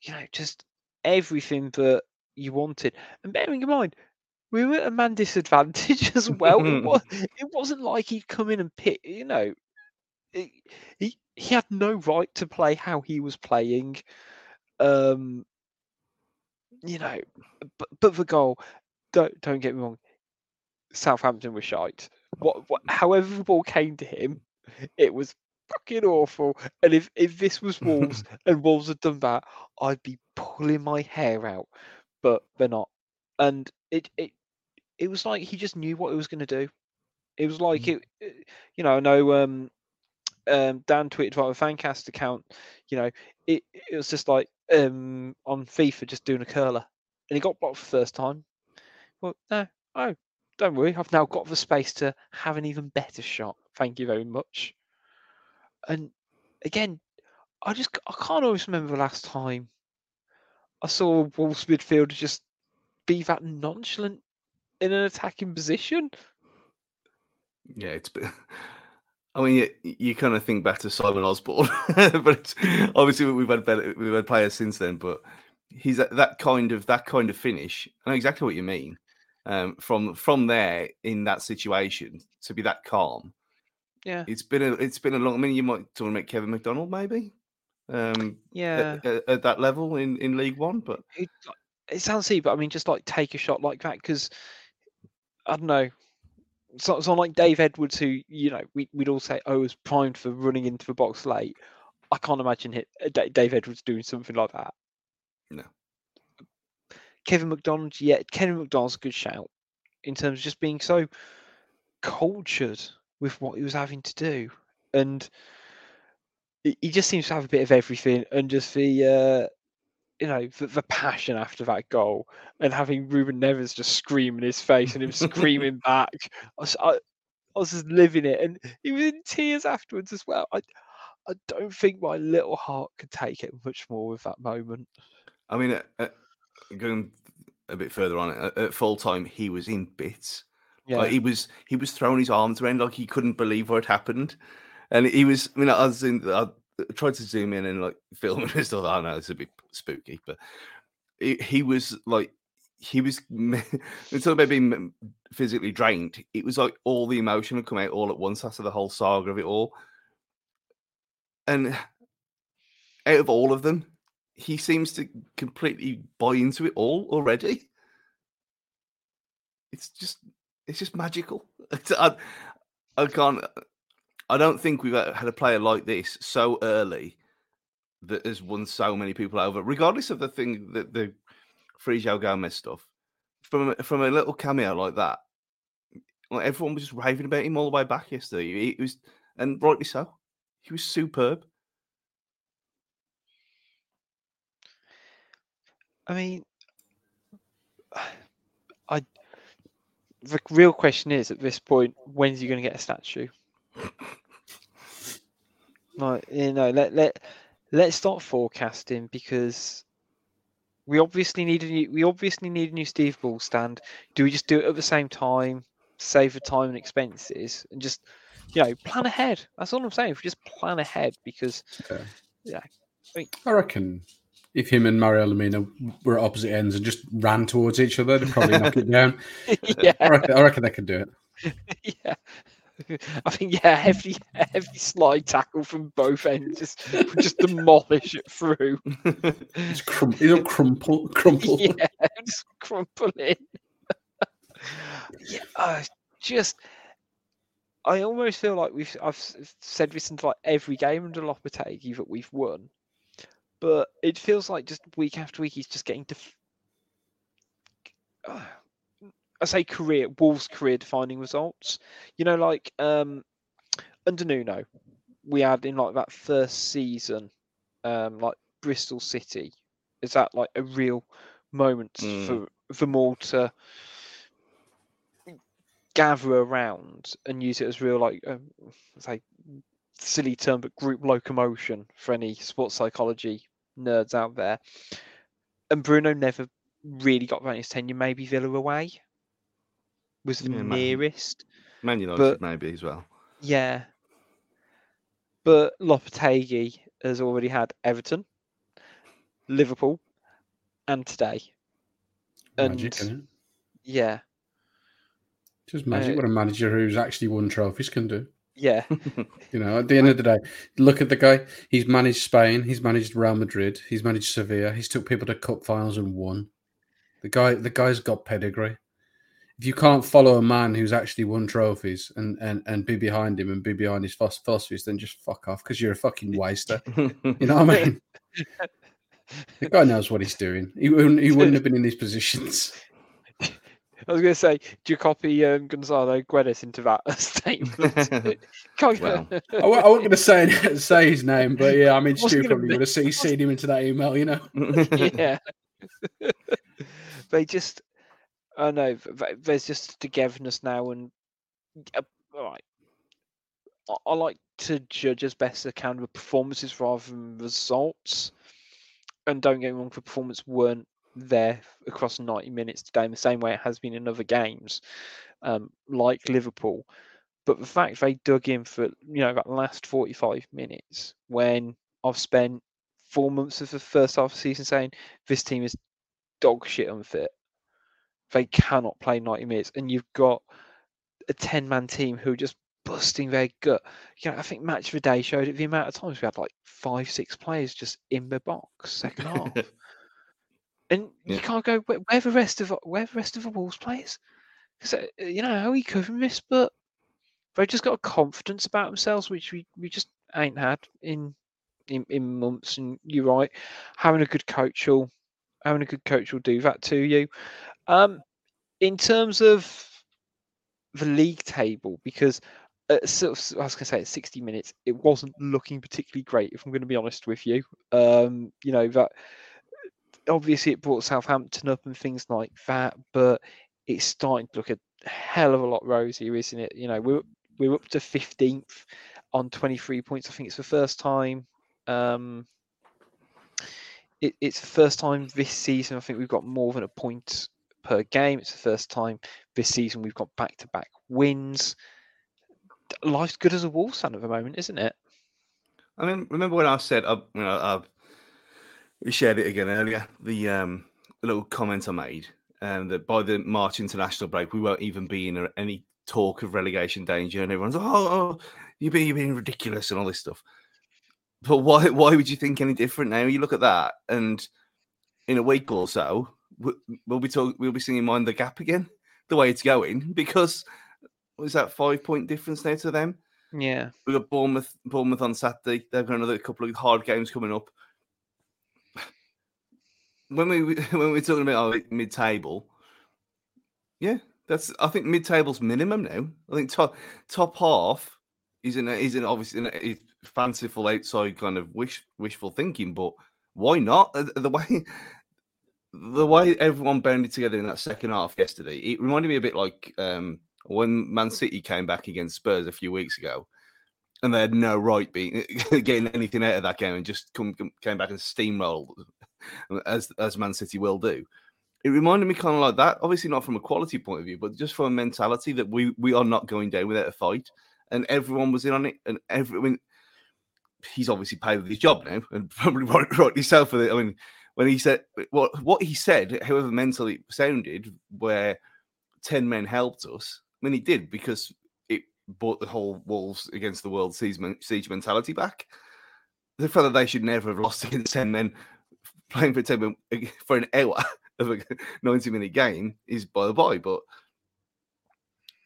you know, just everything that you wanted. And bearing in mind, we were at a man disadvantage as well. it, was, it wasn't like he'd come in and pick, you know, it, he he had no right to play how he was playing. Um, you know, but but the goal. Don't don't get me wrong. Southampton was shite. What, what however the ball came to him, it was fucking awful. And if if this was Wolves and Wolves had done that, I'd be pulling my hair out. But they're not. And it it it was like he just knew what he was going to do. It was like Mm. it, it- you know. I know um, um, Dan tweeted about a fancast account. You know, it it was just like um on FIFA just doing a curler, and he got blocked for the first time. Well, no, oh, don't worry. I've now got the space to have an even better shot. Thank you very much. And again, I just I can't always remember the last time I saw Wolves midfielder just be that nonchalant in an attacking position. Yeah, it's. been- I mean, you, you kind of think back to Simon Osborn, but it's, obviously we've had better, we've had players since then. But he's that, that kind of that kind of finish. I know exactly what you mean. Um, from from there in that situation to be that calm, Yeah, it's been a it's been a long. I mean, you might want to make Kevin McDonald maybe, um, yeah. at, at, at that level in in League One. But It, it sounds silly, but I mean, just like take a shot like that because I don't know. So, someone like Dave Edwards, who you know we, we'd all say, oh, was primed for running into the box late. I can't imagine hit, uh, Dave Edwards doing something like that. No. Kevin McDonald, yeah, Kevin McDonald's a good shout in terms of just being so cultured with what he was having to do, and he just seems to have a bit of everything, and just the uh, you know the, the passion after that goal, and having Ruben Neves just scream in his face and him screaming back. I was, I, I was just living it, and he was in tears afterwards as well. I I don't think my little heart could take it much more with that moment. I mean, uh, uh, going a bit further on at, at full time, he was in bits. Yeah, Like he was he was throwing his arms around like he couldn't believe what had happened, and he was. I mean, I was in. I tried to zoom in and like film and stuff. I know it's a bit spooky, but he, he was like he was. Until about being physically drained, it was like all the emotion had come out all at once after the whole saga of it all, and out of all of them, he seems to completely buy into it all already. It's just it's just magical. I, I can't. I don't think we've had a player like this so early that has won so many people over, regardless of the thing that the Free João Gomes stuff. From from a little cameo like that, like everyone was just raving about him all the way back yesterday. He, he was, and rightly so. He was superb. I mean, I. The real question is at this point, when's he going to get a statue? Like you know, let let let's start forecasting because we obviously need a new we obviously need a new Steve Bull stand. Do we just do it at the same time, save the time and expenses, and just you know plan ahead? That's all I'm saying. If we just plan ahead, because Okay. Yeah, I mean- I reckon if him and Mario Lemina were at opposite ends and just ran towards each other, they'd probably knock it down. yeah, I reckon, I reckon they could do it. yeah. I think yeah, heavy heavy slide tackle from both ends, just just demolish it through. It's crum- He'll crumple, crumple. yeah, just crumple in. yeah, I just I almost feel like we've I've said this in like every game under Lopetegui that we've won, but it feels like just week after week he's just getting def- uh, I say career Wolves career defining results. You know, like um under Nuno, we had in like that first season, um, like Bristol City. Is that like a real moment Mm. for for them all to gather around and use it as real like um, say silly term but group locomotion for any sports psychology nerds out there. And Bruno never really got that his tenure. Maybe Villa away was the Yeah, nearest. Man United But- maybe as well. Yeah. But Lopetegui has already had Everton, Liverpool, and today. Magic, And- isn't it? Yeah. Just magic. Uh, what a manager who's actually won trophies can do. Yeah, You know, at the end of the day, look at the guy. He's managed Spain. He's managed Real Madrid. He's managed Sevilla. He's took people to cup finals and won. The guy, the guy's got pedigree. If you can't follow a man who's actually won trophies and and, and be behind him and be behind his phos- philosophies, then just fuck off because you're a fucking waster. You know what I mean? the guy knows what he's doing. He wouldn't. He wouldn't have been in these positions. I was going to say, do you copy um, Gonzalo Guedes into that statement? Well. I, I wasn't going to say say his name, but yeah, I mean, What's Stu gonna probably be- would have CC'd him into that email. You know. yeah. they just, Th- th- there's just togetherness now, and uh, all right. I, like to judge as best I can the performances rather than results. And don't get me wrong, the performance weren't there across 90 minutes today in the same way it has been in other games, um, like Liverpool. But the fact they dug in for you know that last 45 minutes when I've spent four months of the first half of the season saying this team is dog shit unfit. They cannot play 90 minutes, and you've got a 10 man team who are just busting their gut. You know, I think Match of the Day showed it the amount of times we had like five, six players just in the box second half. And you can't go where, where the rest of where the rest of the Wolves players. Because uh, uh, you know how are you covering this, but they've just got a confidence about themselves which we, we just ain't had in, in in months. And you're right, having a good coach will having a good coach will do that to you. Um, in terms of the league table, because uh, of, I was going to say at 60 minutes, it wasn't looking particularly great. If I'm going to be honest with you, um, you know that obviously it brought Southampton up and things like that, but it's starting to look a hell of a lot rosier, isn't it? You know, we're we're up to 15th on 23 points. I think it's the first time. Um, it, it's the first time this season. I think we've got more than a point per game. It's the first time this season we've got back-to-back wins. Life's good as a Wolves fan at the moment, isn't it? I mean, remember when I said, uh, you know, uh, we shared it again earlier, the um, little comment I made, um, that by the March international break, we won't even be in any talk of relegation danger, and everyone's, oh, oh you're, being, you're being ridiculous and all this stuff. But why, why would you think any different now? You look at that, and in a week or so, we'll be talking, we'll be singing "Mind the Gap" again, the way it's going, because was that five point difference now to them? Yeah. We've got Bournemouth, Bournemouth on Saturday. They've got another couple of hard games coming up. When we when we're talking about our mid-table, yeah, that's I think mid-table's minimum now. I think top top half is in a, is in obviously in a, is fanciful outside kind of wish wishful thinking, but why not? The way the way everyone bounded together in that second half yesterday, it reminded me a bit like um, when Man City came back against Spurs a few weeks ago, and they had no right being getting anything out of that game, and just come, came back and steamrolled as as Man City will do. It reminded me kind of like that. Obviously, not from a quality point of view, but just from a mentality that we we are not going down without a fight, and everyone was in on it, and every. I mean, he's obviously paid with his job now, and probably right, rightly so for it. I mean, when he said what what he said, however mentally it sounded, where ten men helped us. I mean, he did because it brought the whole Wolves against the world siege, siege mentality back. The fact that they should never have lost against ten men playing for ten men for an hour of a ninety minute game is by the by, but.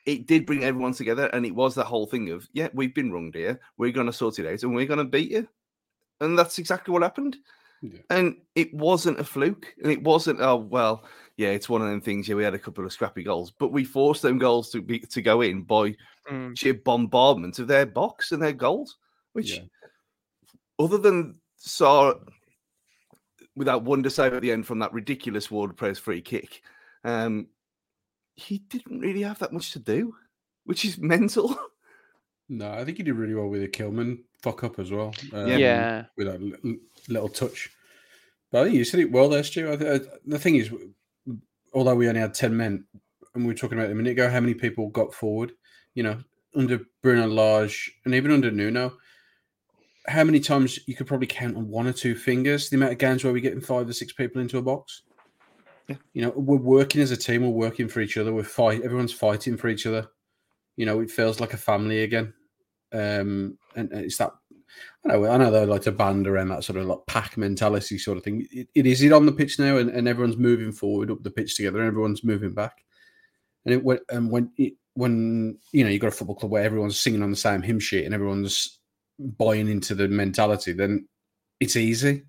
It did bring everyone together, and it was that whole thing of, yeah, we've been wronged here. We're going to sort it out, and we're going to beat you. And that's exactly what happened. Yeah. And it wasn't a fluke. And it wasn't, oh, well, yeah, it's one of them things. Yeah, we had a couple of scrappy goals, but we forced them goals to be to go in by Mm. sheer bombardment of their box and their goals, which, Yeah. other than Sá without wonder save at the end from that ridiculous Ward-Prowse free kick, um, he didn't really have that much to do, which is mental. No, I think he did really well with the Kilman fuck up as well. um, Yeah. with that li- little touch. But I think you said it well there, Stu. I th- I- the thing is, although we only had ten men, and we were talking about it a minute ago, how many people got forward? You know, under Bruno Lage and even under Nuno, how many times you could probably count on one or two fingers the amount of games where we're getting five or six people into a box. Yeah. You know, we're working as a team. We're working for each other. We're fight. Everyone's fighting for each other. You know, it feels like a family again. Um, and, it's that I know I know they like to band around that sort of like pack mentality sort of thing. It, it is it on the pitch now, and, and everyone's moving forward up the pitch together, and everyone's moving back. And it and when it, when you know you've got a football club where everyone's singing on the same hymn sheet and everyone's buying into the mentality, then it's easy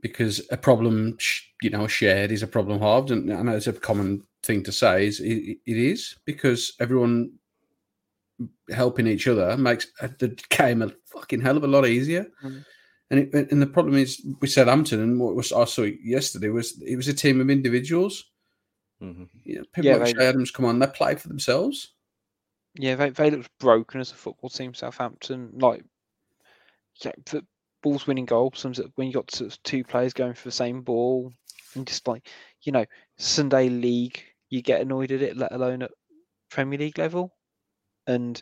because a problem you know shared is a problem halved, and I know it's a common thing to say. Is it, it is because everyone helping each other makes the game a fucking hell of a lot easier. Mm. And it, and the problem is with Southampton and what was I saw yesterday was it was a team of individuals. Mm-hmm. You know, people yeah, like they, Adams come on, they play for themselves. Yeah, they they looked broken as a football team. Southampton, like yeah, the balls winning goals. Sometimes when you got sort of two players going for the same ball, and just like you know Sunday league, you get annoyed at it. Let alone at Premier League level. And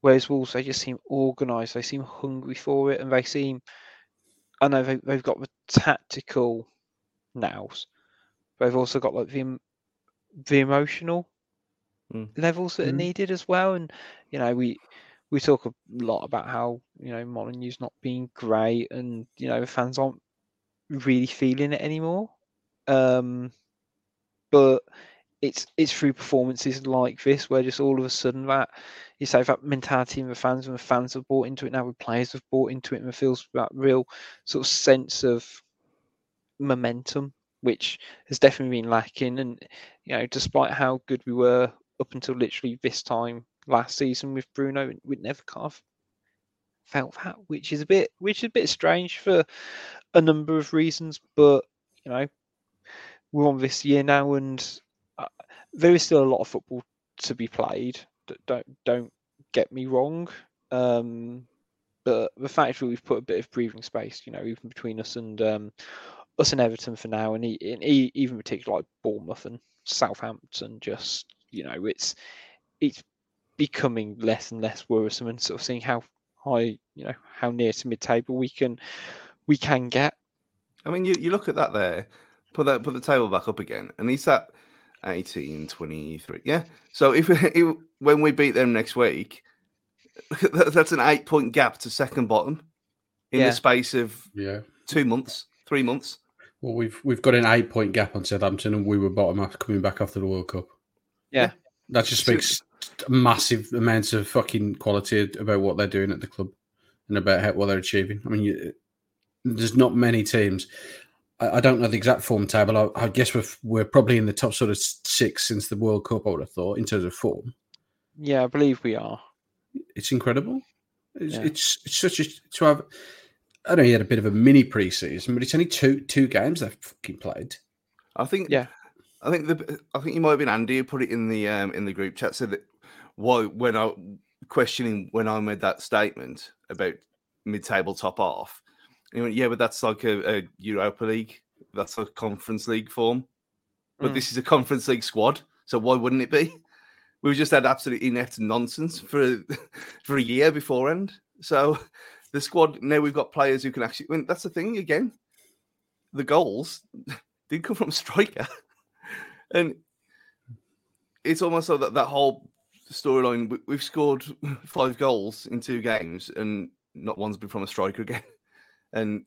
whereas Wolves, they just seem organised. They seem hungry for it, and they seem. I know they, they've got the tactical nows, but they've also got like the the emotional mm. levels that mm. are needed as well. And you know, we we talk a lot about how you know Molineux's not being great, and you know the fans aren't really feeling it anymore. Um, but it's it's through performances like this where just all of a sudden that you say that mentality in the fans and the fans have bought into it now, the players have bought into it, and it feels that real sort of sense of momentum, which has definitely been lacking. And you know, despite how good we were up until literally this time last season with Bruno, we'd never kind of felt that, which is a bit which is a bit strange for a number of reasons. But you know, we're on this year now, and there is still a lot of football to be played. Don't don't get me wrong. Um, but the fact that we've put a bit of breathing space, you know, even between us and um, us and Everton for now, and, he, and he, even particularly like Bournemouth and Southampton, just you know, it's it's becoming less and less worrisome, and sort of seeing how high, you know, how near to mid-table we can we can get. I mean, you, you look at that there, put that put the table back up again, and he's at 18, 23. Yeah. So if, if when we beat them next week, that's an eight point gap to second bottom in yeah. the space of yeah two months, three months. Well, we've we've got an eight point gap on Southampton, and we were bottom after coming back after the World Cup. Yeah, that just speaks massive amounts of fucking quality about what they're doing at the club and about how, what they're achieving. I mean, you, there's not many teams. I, don't know the exact form table. I, I, guess we're we're probably in the top sort of six since the World Cup. I would have thought in terms of form. Yeah, I believe we are. It's incredible. It's yeah. it's, it's such a to have. I know he had a bit of a mini preseason, but it's only two two games they've fucking played. I think. Yeah. I think the I think you might have been Andy who put it in the um in the group chat said that why when I questioning when I made that statement about mid table top off yeah, but that's like a, a, Europa League. That's a Conference League form. But mm. this is a Conference League squad, so why wouldn't it be? We've just had absolutely inept nonsense for for a year beforehand. So the squad now we've got players who can actually. I mean, that's the thing again. The goals did come from striker, and it's almost like that that whole storyline. We've scored five goals in two games, and not one's been from a striker again and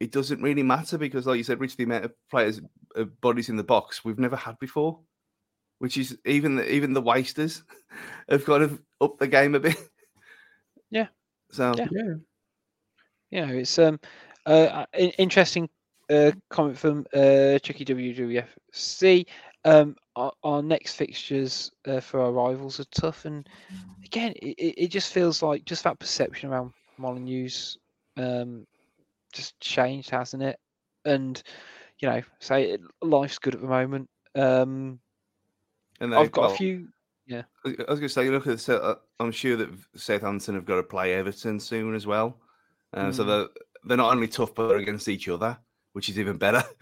it doesn't really matter because, like you said, Rich, the amount of players, uh, bodies in the box we've never had before, which is even the, even the wasters have kind of upped the game a bit. Yeah. So yeah, yeah, yeah it's um uh interesting uh comment from uh Chucky WWFC. Um, our, our next fixtures uh, for our rivals are tough, and again, it, it just feels like just that perception around Molineux's um just changed, hasn't it? And you know, say life's good at the moment. Um, and I've got well, a few. Yeah, I was going to say, look at. The, uh, I'm sure that Southampton have got to play Everton soon as well. Uh, mm. So they're they're not only tough, but against each other, which is even better.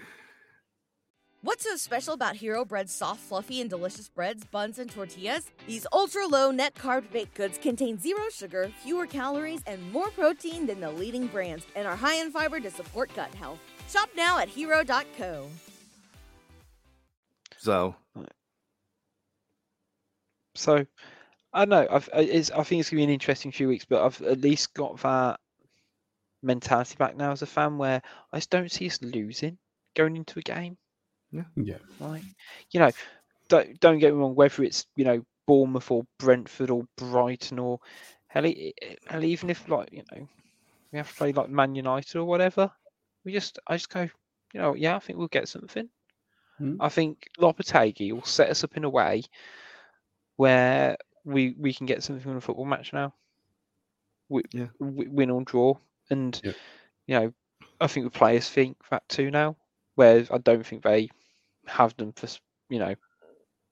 What's so special about Hero Bread's soft, fluffy, and delicious breads, buns, and tortillas? These ultra low net carb baked goods contain zero sugar, fewer calories, and more protein than the leading brands, and are high in fiber to support gut health. Shop now at hero.co. So, so I know. I've, uh, it's, I think it's gonna be an interesting few weeks, but I've at least got that mentality back now as a fan, where I just don't see us losing going into a game. Yeah. Like, you know, don't don't get me wrong. Whether it's you know Bournemouth or Brentford or Brighton or hell, hell even if like you know we have to play like Man United or whatever, we just I just go, you know, yeah, I think we'll get something. Hmm. I think Lopetegui will set us up in a way where we we can get something from a football match now. We, Yeah. w- win or draw, and Yeah. you know, I think the players think that too now. Whereas I don't think they have them for you know,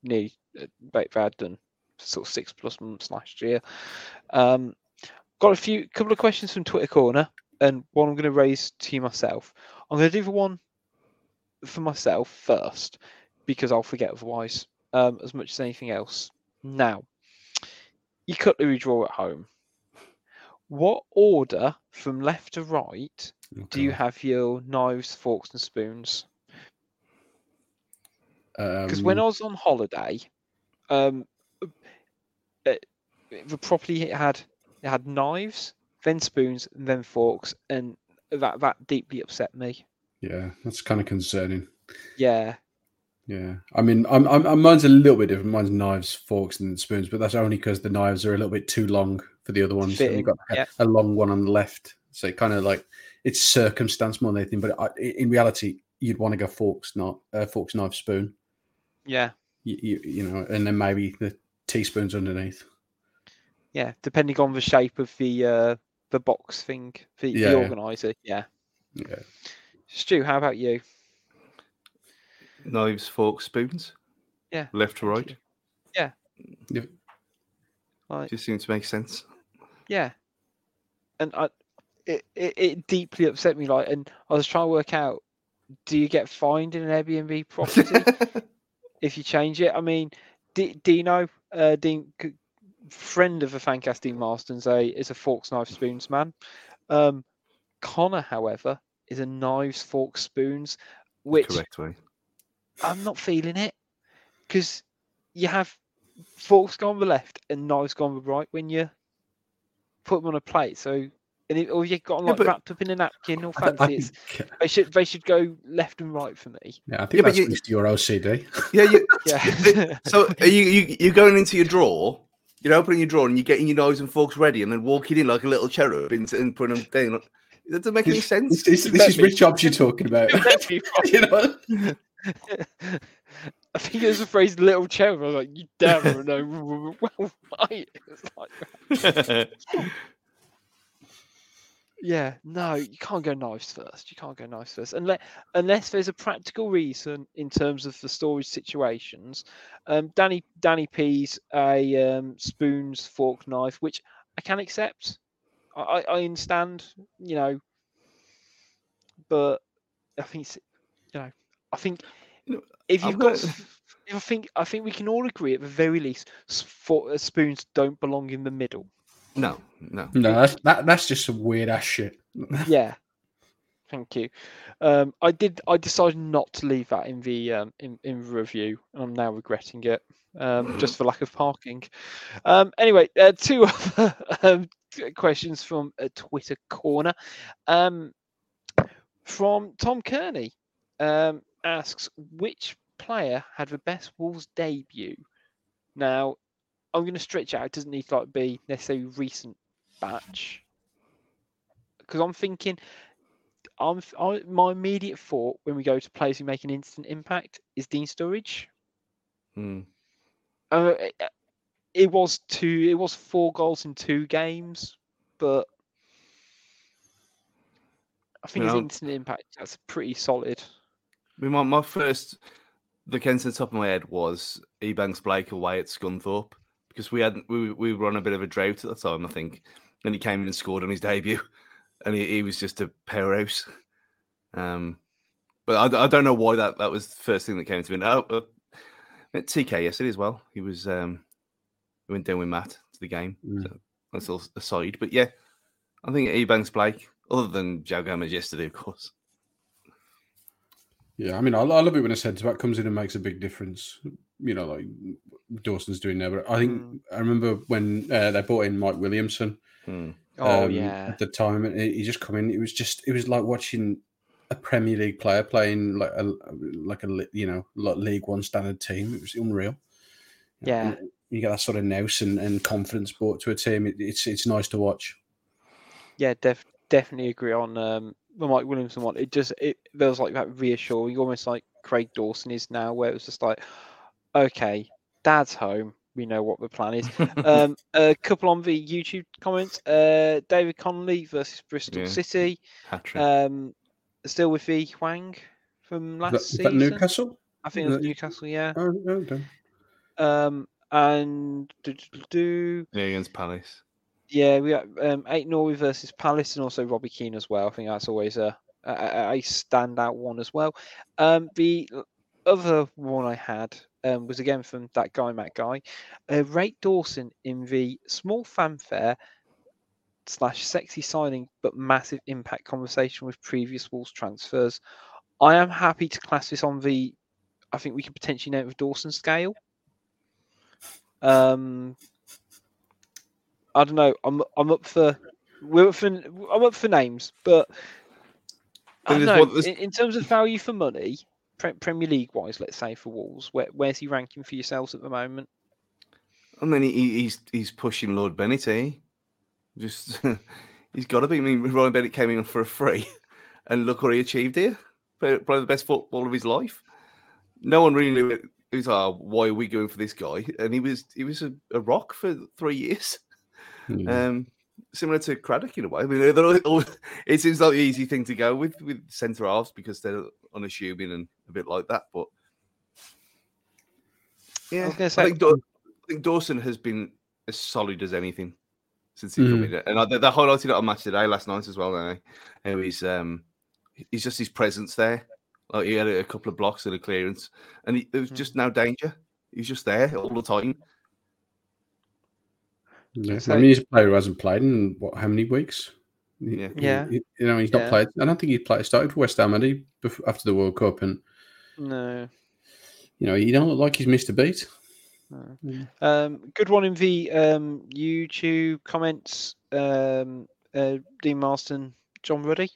nearly uh, they they had done sort of six plus months last year. Um, got a few couple of questions from Twitter corner, and one I'm going to raise to you myself. I'm going to do the one for myself first because I'll forget otherwise. Um, as much as anything else. Now, you cut the draw at home. What order from left to right do you have your knives, forks, and spoons? Because when I Um, was on holiday, um, it, the property it had it had knives, then spoons, then forks, and that that deeply upset me. yeah, that's kind of concerning. Yeah, Yeah, I mean, I'm, I'm, I'm- mine's a little bit different. Mine's knives, forks, and spoons, but that's only because the knives are a little bit too long for the other ones. you've got a, yeah. a long one on the left, so it kind of like it's circumstance more than anything. But I, in reality, you'd want to go forks, not uh, forks, knife, spoon. Yeah, You, you, you know, and then maybe the teaspoons underneath. yeah. Depending on the shape of the uh, the box thing, the, Yeah. the organizer. Yeah. Yeah, Stu, how about you? Knives, forks, spoons. Yeah, Left to right. Yeah. Yeah. Like, Just seems to make sense. yeah. And I, it, it, it deeply upset me. Like, and I was trying to work out: do you get fined in an Airbnb property if you change it? I mean, D- Dino, uh, Dean, c- friend of the Fancast, Dean Marston's a is a forks, knife, spoons man. Um, Connor, however, is a knives, forks, spoons, which Correct way. I'm not feeling it because you have forks go on the left and knives go on the right when you put them on a plate. So, and it, or you got them Yeah, like but- wrapped up in a napkin or I- I fancy. It's, think- they should they should go left and right for me. yeah, I think Yeah, that's you- your OCD. Yeah, you, Yeah. so are you, you you're going into your drawer, you're opening your drawer and you're getting your knives and forks ready and then walking in like a little cherub and, and putting them down. That doesn't make any sense. this, this is Rich Jobs you're talking about. You know? I think it was the phrase "little cherub." I was like, "You damn know well, right." It's like, yeah, no, you can't go knives first. You can't go knives first, unless unless there's a practical reason in terms of the storage situations. Um, Danny Danny P's a um, spoons, fork, knife, which I can accept. I, I, understand, you know, but I think you know, I think if you've got, if I think I think we can all agree at the very least, for, uh, spoons don't belong in the middle. No, no. No, that's that, that's just some weird ass shit. Yeah. Thank you. Um, I did. I decided not to leave that in the um, in in the review, and I'm now regretting it, um, just for lack of parking. Um, anyway, uh, two other um, questions from a Twitter corner. Um, from Tom Kearney, um, asks which player had the best Wolves debut. Now, I'm going to stretch out. It doesn't need to like be necessarily recent batch because I'm thinking, I'm I, my immediate thought when we go to players who make an instant impact is Dean Sturridge. Hmm. Uh, it, uh, it was two. It was four goals in two games, but I think You his know- instant impact that's pretty solid. I mean, my, my first that came to the top of my head was Ebanks Blake away at Scunthorpe because we had we we were on a bit of a drought at the time, I think, and he came in and scored on his debut, and he, he was just a powerhouse. Um, but I, I don't know why that that was the first thing that came to me. Now, uh, TK yesterday as well. He was um, he went down with Matt to the game. Mm. So that's all aside, but yeah, I think Ebanks Blake, other than João Gomes yesterday, of course. Yeah, I mean, I, I love it when a centre back comes in and makes a big difference. You know, like Dawson's doing now. But I think Mm. I remember when uh, they brought in Mike Williamson. Hmm. Oh um, yeah. at the time, and he he just come in. It was just it was like watching a Premier League player playing like a like a you know like League One standard team. It was unreal. Yeah. And you get that sort of nous and, and confidence brought to a team. It, it's it's nice to watch. Yeah, def- definitely agree on um, the Mike Williamson one. It just it feels like that reassuring, almost like Craig Dawson is now, where it was just like, okay, Dad's home. We know what the plan is. um, a couple on the YouTube comments. Uh, David Connolly versus Bristol Yeah. City. Um, still with the Huang from Is last that, is that season. Newcastle? I think it was Newcastle. Yeah. Oh, no, no. Um, and do, do, do, yeah, against Palace. Yeah, we got um, Ait Nouri versus Palace, and also Robbie Keane as well. I think that's always a a, a a standout one as well. Um, the other one I had um, was again from that guy Matt Guy, uh, Rate Dawson in the small fanfare slash sexy signing but massive impact conversation with previous Wolves transfers. I am happy to class this on the. I think we could potentially name it with Dawson scale. Um, I don't know. I'm I'm up for we're up for I'm up for names, but I don't know. one- In, in terms of value for money, pre- Premier League wise, let's say for Wolves, where, where's he ranking for yourselves at the moment? And then he, he- he's he's pushing Lord Bennett, eh? Just he's got to be. I mean, Ryan Bennett came in for a free, and look what he achieved here. Probably the best football of his life. No one really knew. It. He was like, "Oh, why are we going for this guy? And he was he was a, a rock for three years. Yeah. Um, similar to Craddock in a way. I mean, they're all, all- it seems like the easy thing to go with with centre halves because they're unassuming and a bit like that. But yeah, was gonna I think, Daw- I think Dawson has been as solid as anything since he come Mhm. in, and I, they they highlighted it on match today last night as well. Now, how he's um, he's just his presence there. Like he had a couple of blocks and a clearance, and he, there was Mm. just no danger. He's just there all the time. Yeah. So- I mean, he's a player who hasn't played in what? How many weeks? Yeah. he- Yeah. he- you know, he's not Yeah. played. I don't think he played. Started for West Ham, had he, bef- after the World Cup, and No. you know, he don't look like he's missed a beat. no. Mm. Um, good one in the um, YouTube comments. Um, uh, Dean Marston, John Ruddy.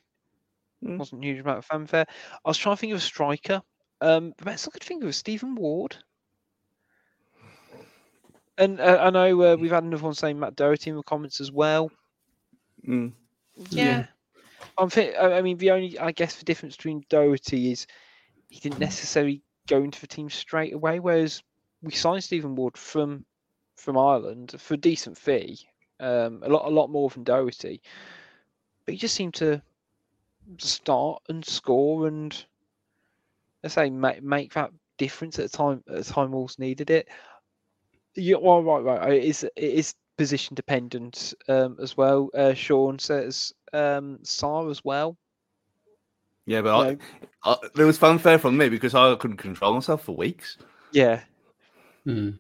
Mm. Wasn't a huge amount of fanfare. I was trying to think of a striker. Um, the best I could think of was Stephen Ward. And uh, I know uh, we've had another one saying Matt Doherty in the comments as well. Mm. Yeah. Yeah. I'm thi- I I mean, the only, I guess, the difference between Doherty is he didn't necessarily go into the team straight away, whereas we signed Stephen Ward from from Ireland for a decent fee, um, a lot, a lot more than Doherty, but he just seemed to start and score and, let's say, make make that difference at a time at a time Wolves needed it. Yeah, well, right, right. It is it is position dependent um, as well. Uh, Sean says um, Sá as well. Yeah, but you. I, I, there was fanfare from me because I couldn't control myself for weeks. Yeah, Mm.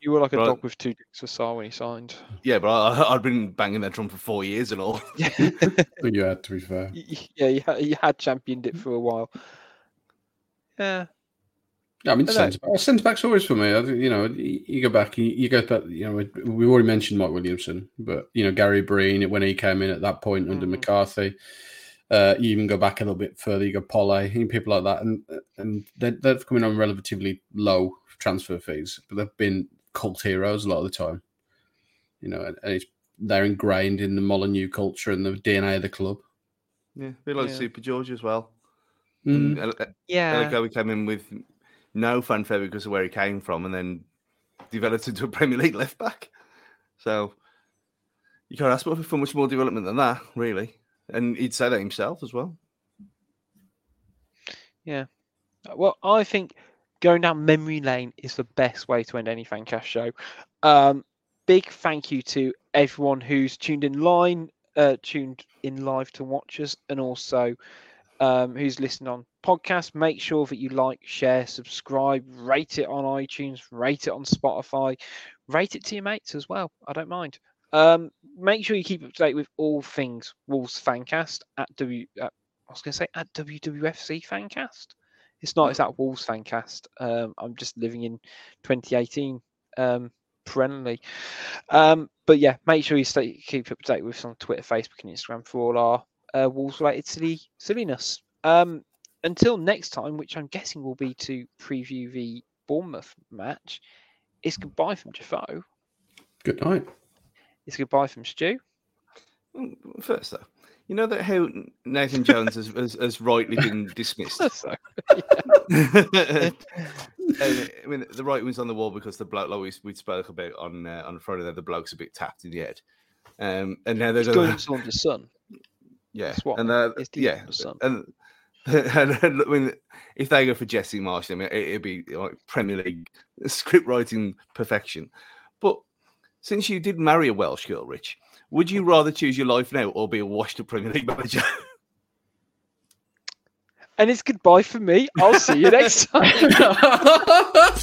you were like a Right. dog with two dicks for Sá when he signed. Yeah, but I, I'd been banging that drum for four years and all. Yeah, But you had to be fair. yeah, you had, you had championed it for a while. Yeah, Yeah, I mean, I know. centre back, centre back's always for me. I You know, you you go back, you, you go back. You know, we already mentioned Mike Williamson, but you know Gary Breen when he came in at that point under Mhm. McCarthy. Uh, you even go back a little bit further. You go Polly and people like that, and and they're, they've come in on relatively low transfer fees, but they've been cult heroes a lot of the time. You know, and, and it's they're ingrained in the Molineux culture and the DNA of the club. Yeah, a bit like Yeah. Super George as well. Mm. And El- yeah. Elico came in with no fanfare because of where he came from, and then developed into a Premier League left back. So you can't ask for much more development than that, really. And he'd say that himself as well. Yeah. Well, I think going down memory lane is the best way to end any Fancast show. Um, big thank you to everyone who's tuned in line, uh, tuned in live to watch us, and also um, who's listening on podcast. Make sure that you like, share, subscribe, rate it on iTunes, rate it on Spotify, rate it to your mates as well. I don't mind. Um, make sure you keep up to date with all things Wolves Fancast at W. At, I was going to say at WWFC Fancast It's not. It's that Wolves fan cast. Um, I'm just living in 2018 um, perennially. Um, but yeah, make sure you stay keep up to date with us on Twitter, Facebook, and Instagram for all our uh, Wolves related silly silliness. Um, until next time, which I'm guessing will be to preview the Bournemouth match. It's goodbye from Jafo. Good night. It's goodbye from Stu. First, though, you know that how Nathan Jones has, has, has rightly been dismissed. So, And, I mean, the right wing's on the wall because the bloke, like we, we spoke about on uh, on Friday, there the bloke's a bit tapped in the head. Um, and now they're he's going going to Saunders' son. Yeah, That's what and uh, his deal yeah, was done. and, and, I mean, if they go for Jesse Marsch, I mean, it'd be like Premier League script writing perfection. But since you did marry a Welsh girl, Rich, would you rather choose your life now or be a washed-up Premier League manager? And it's goodbye for me. I'll see you next time.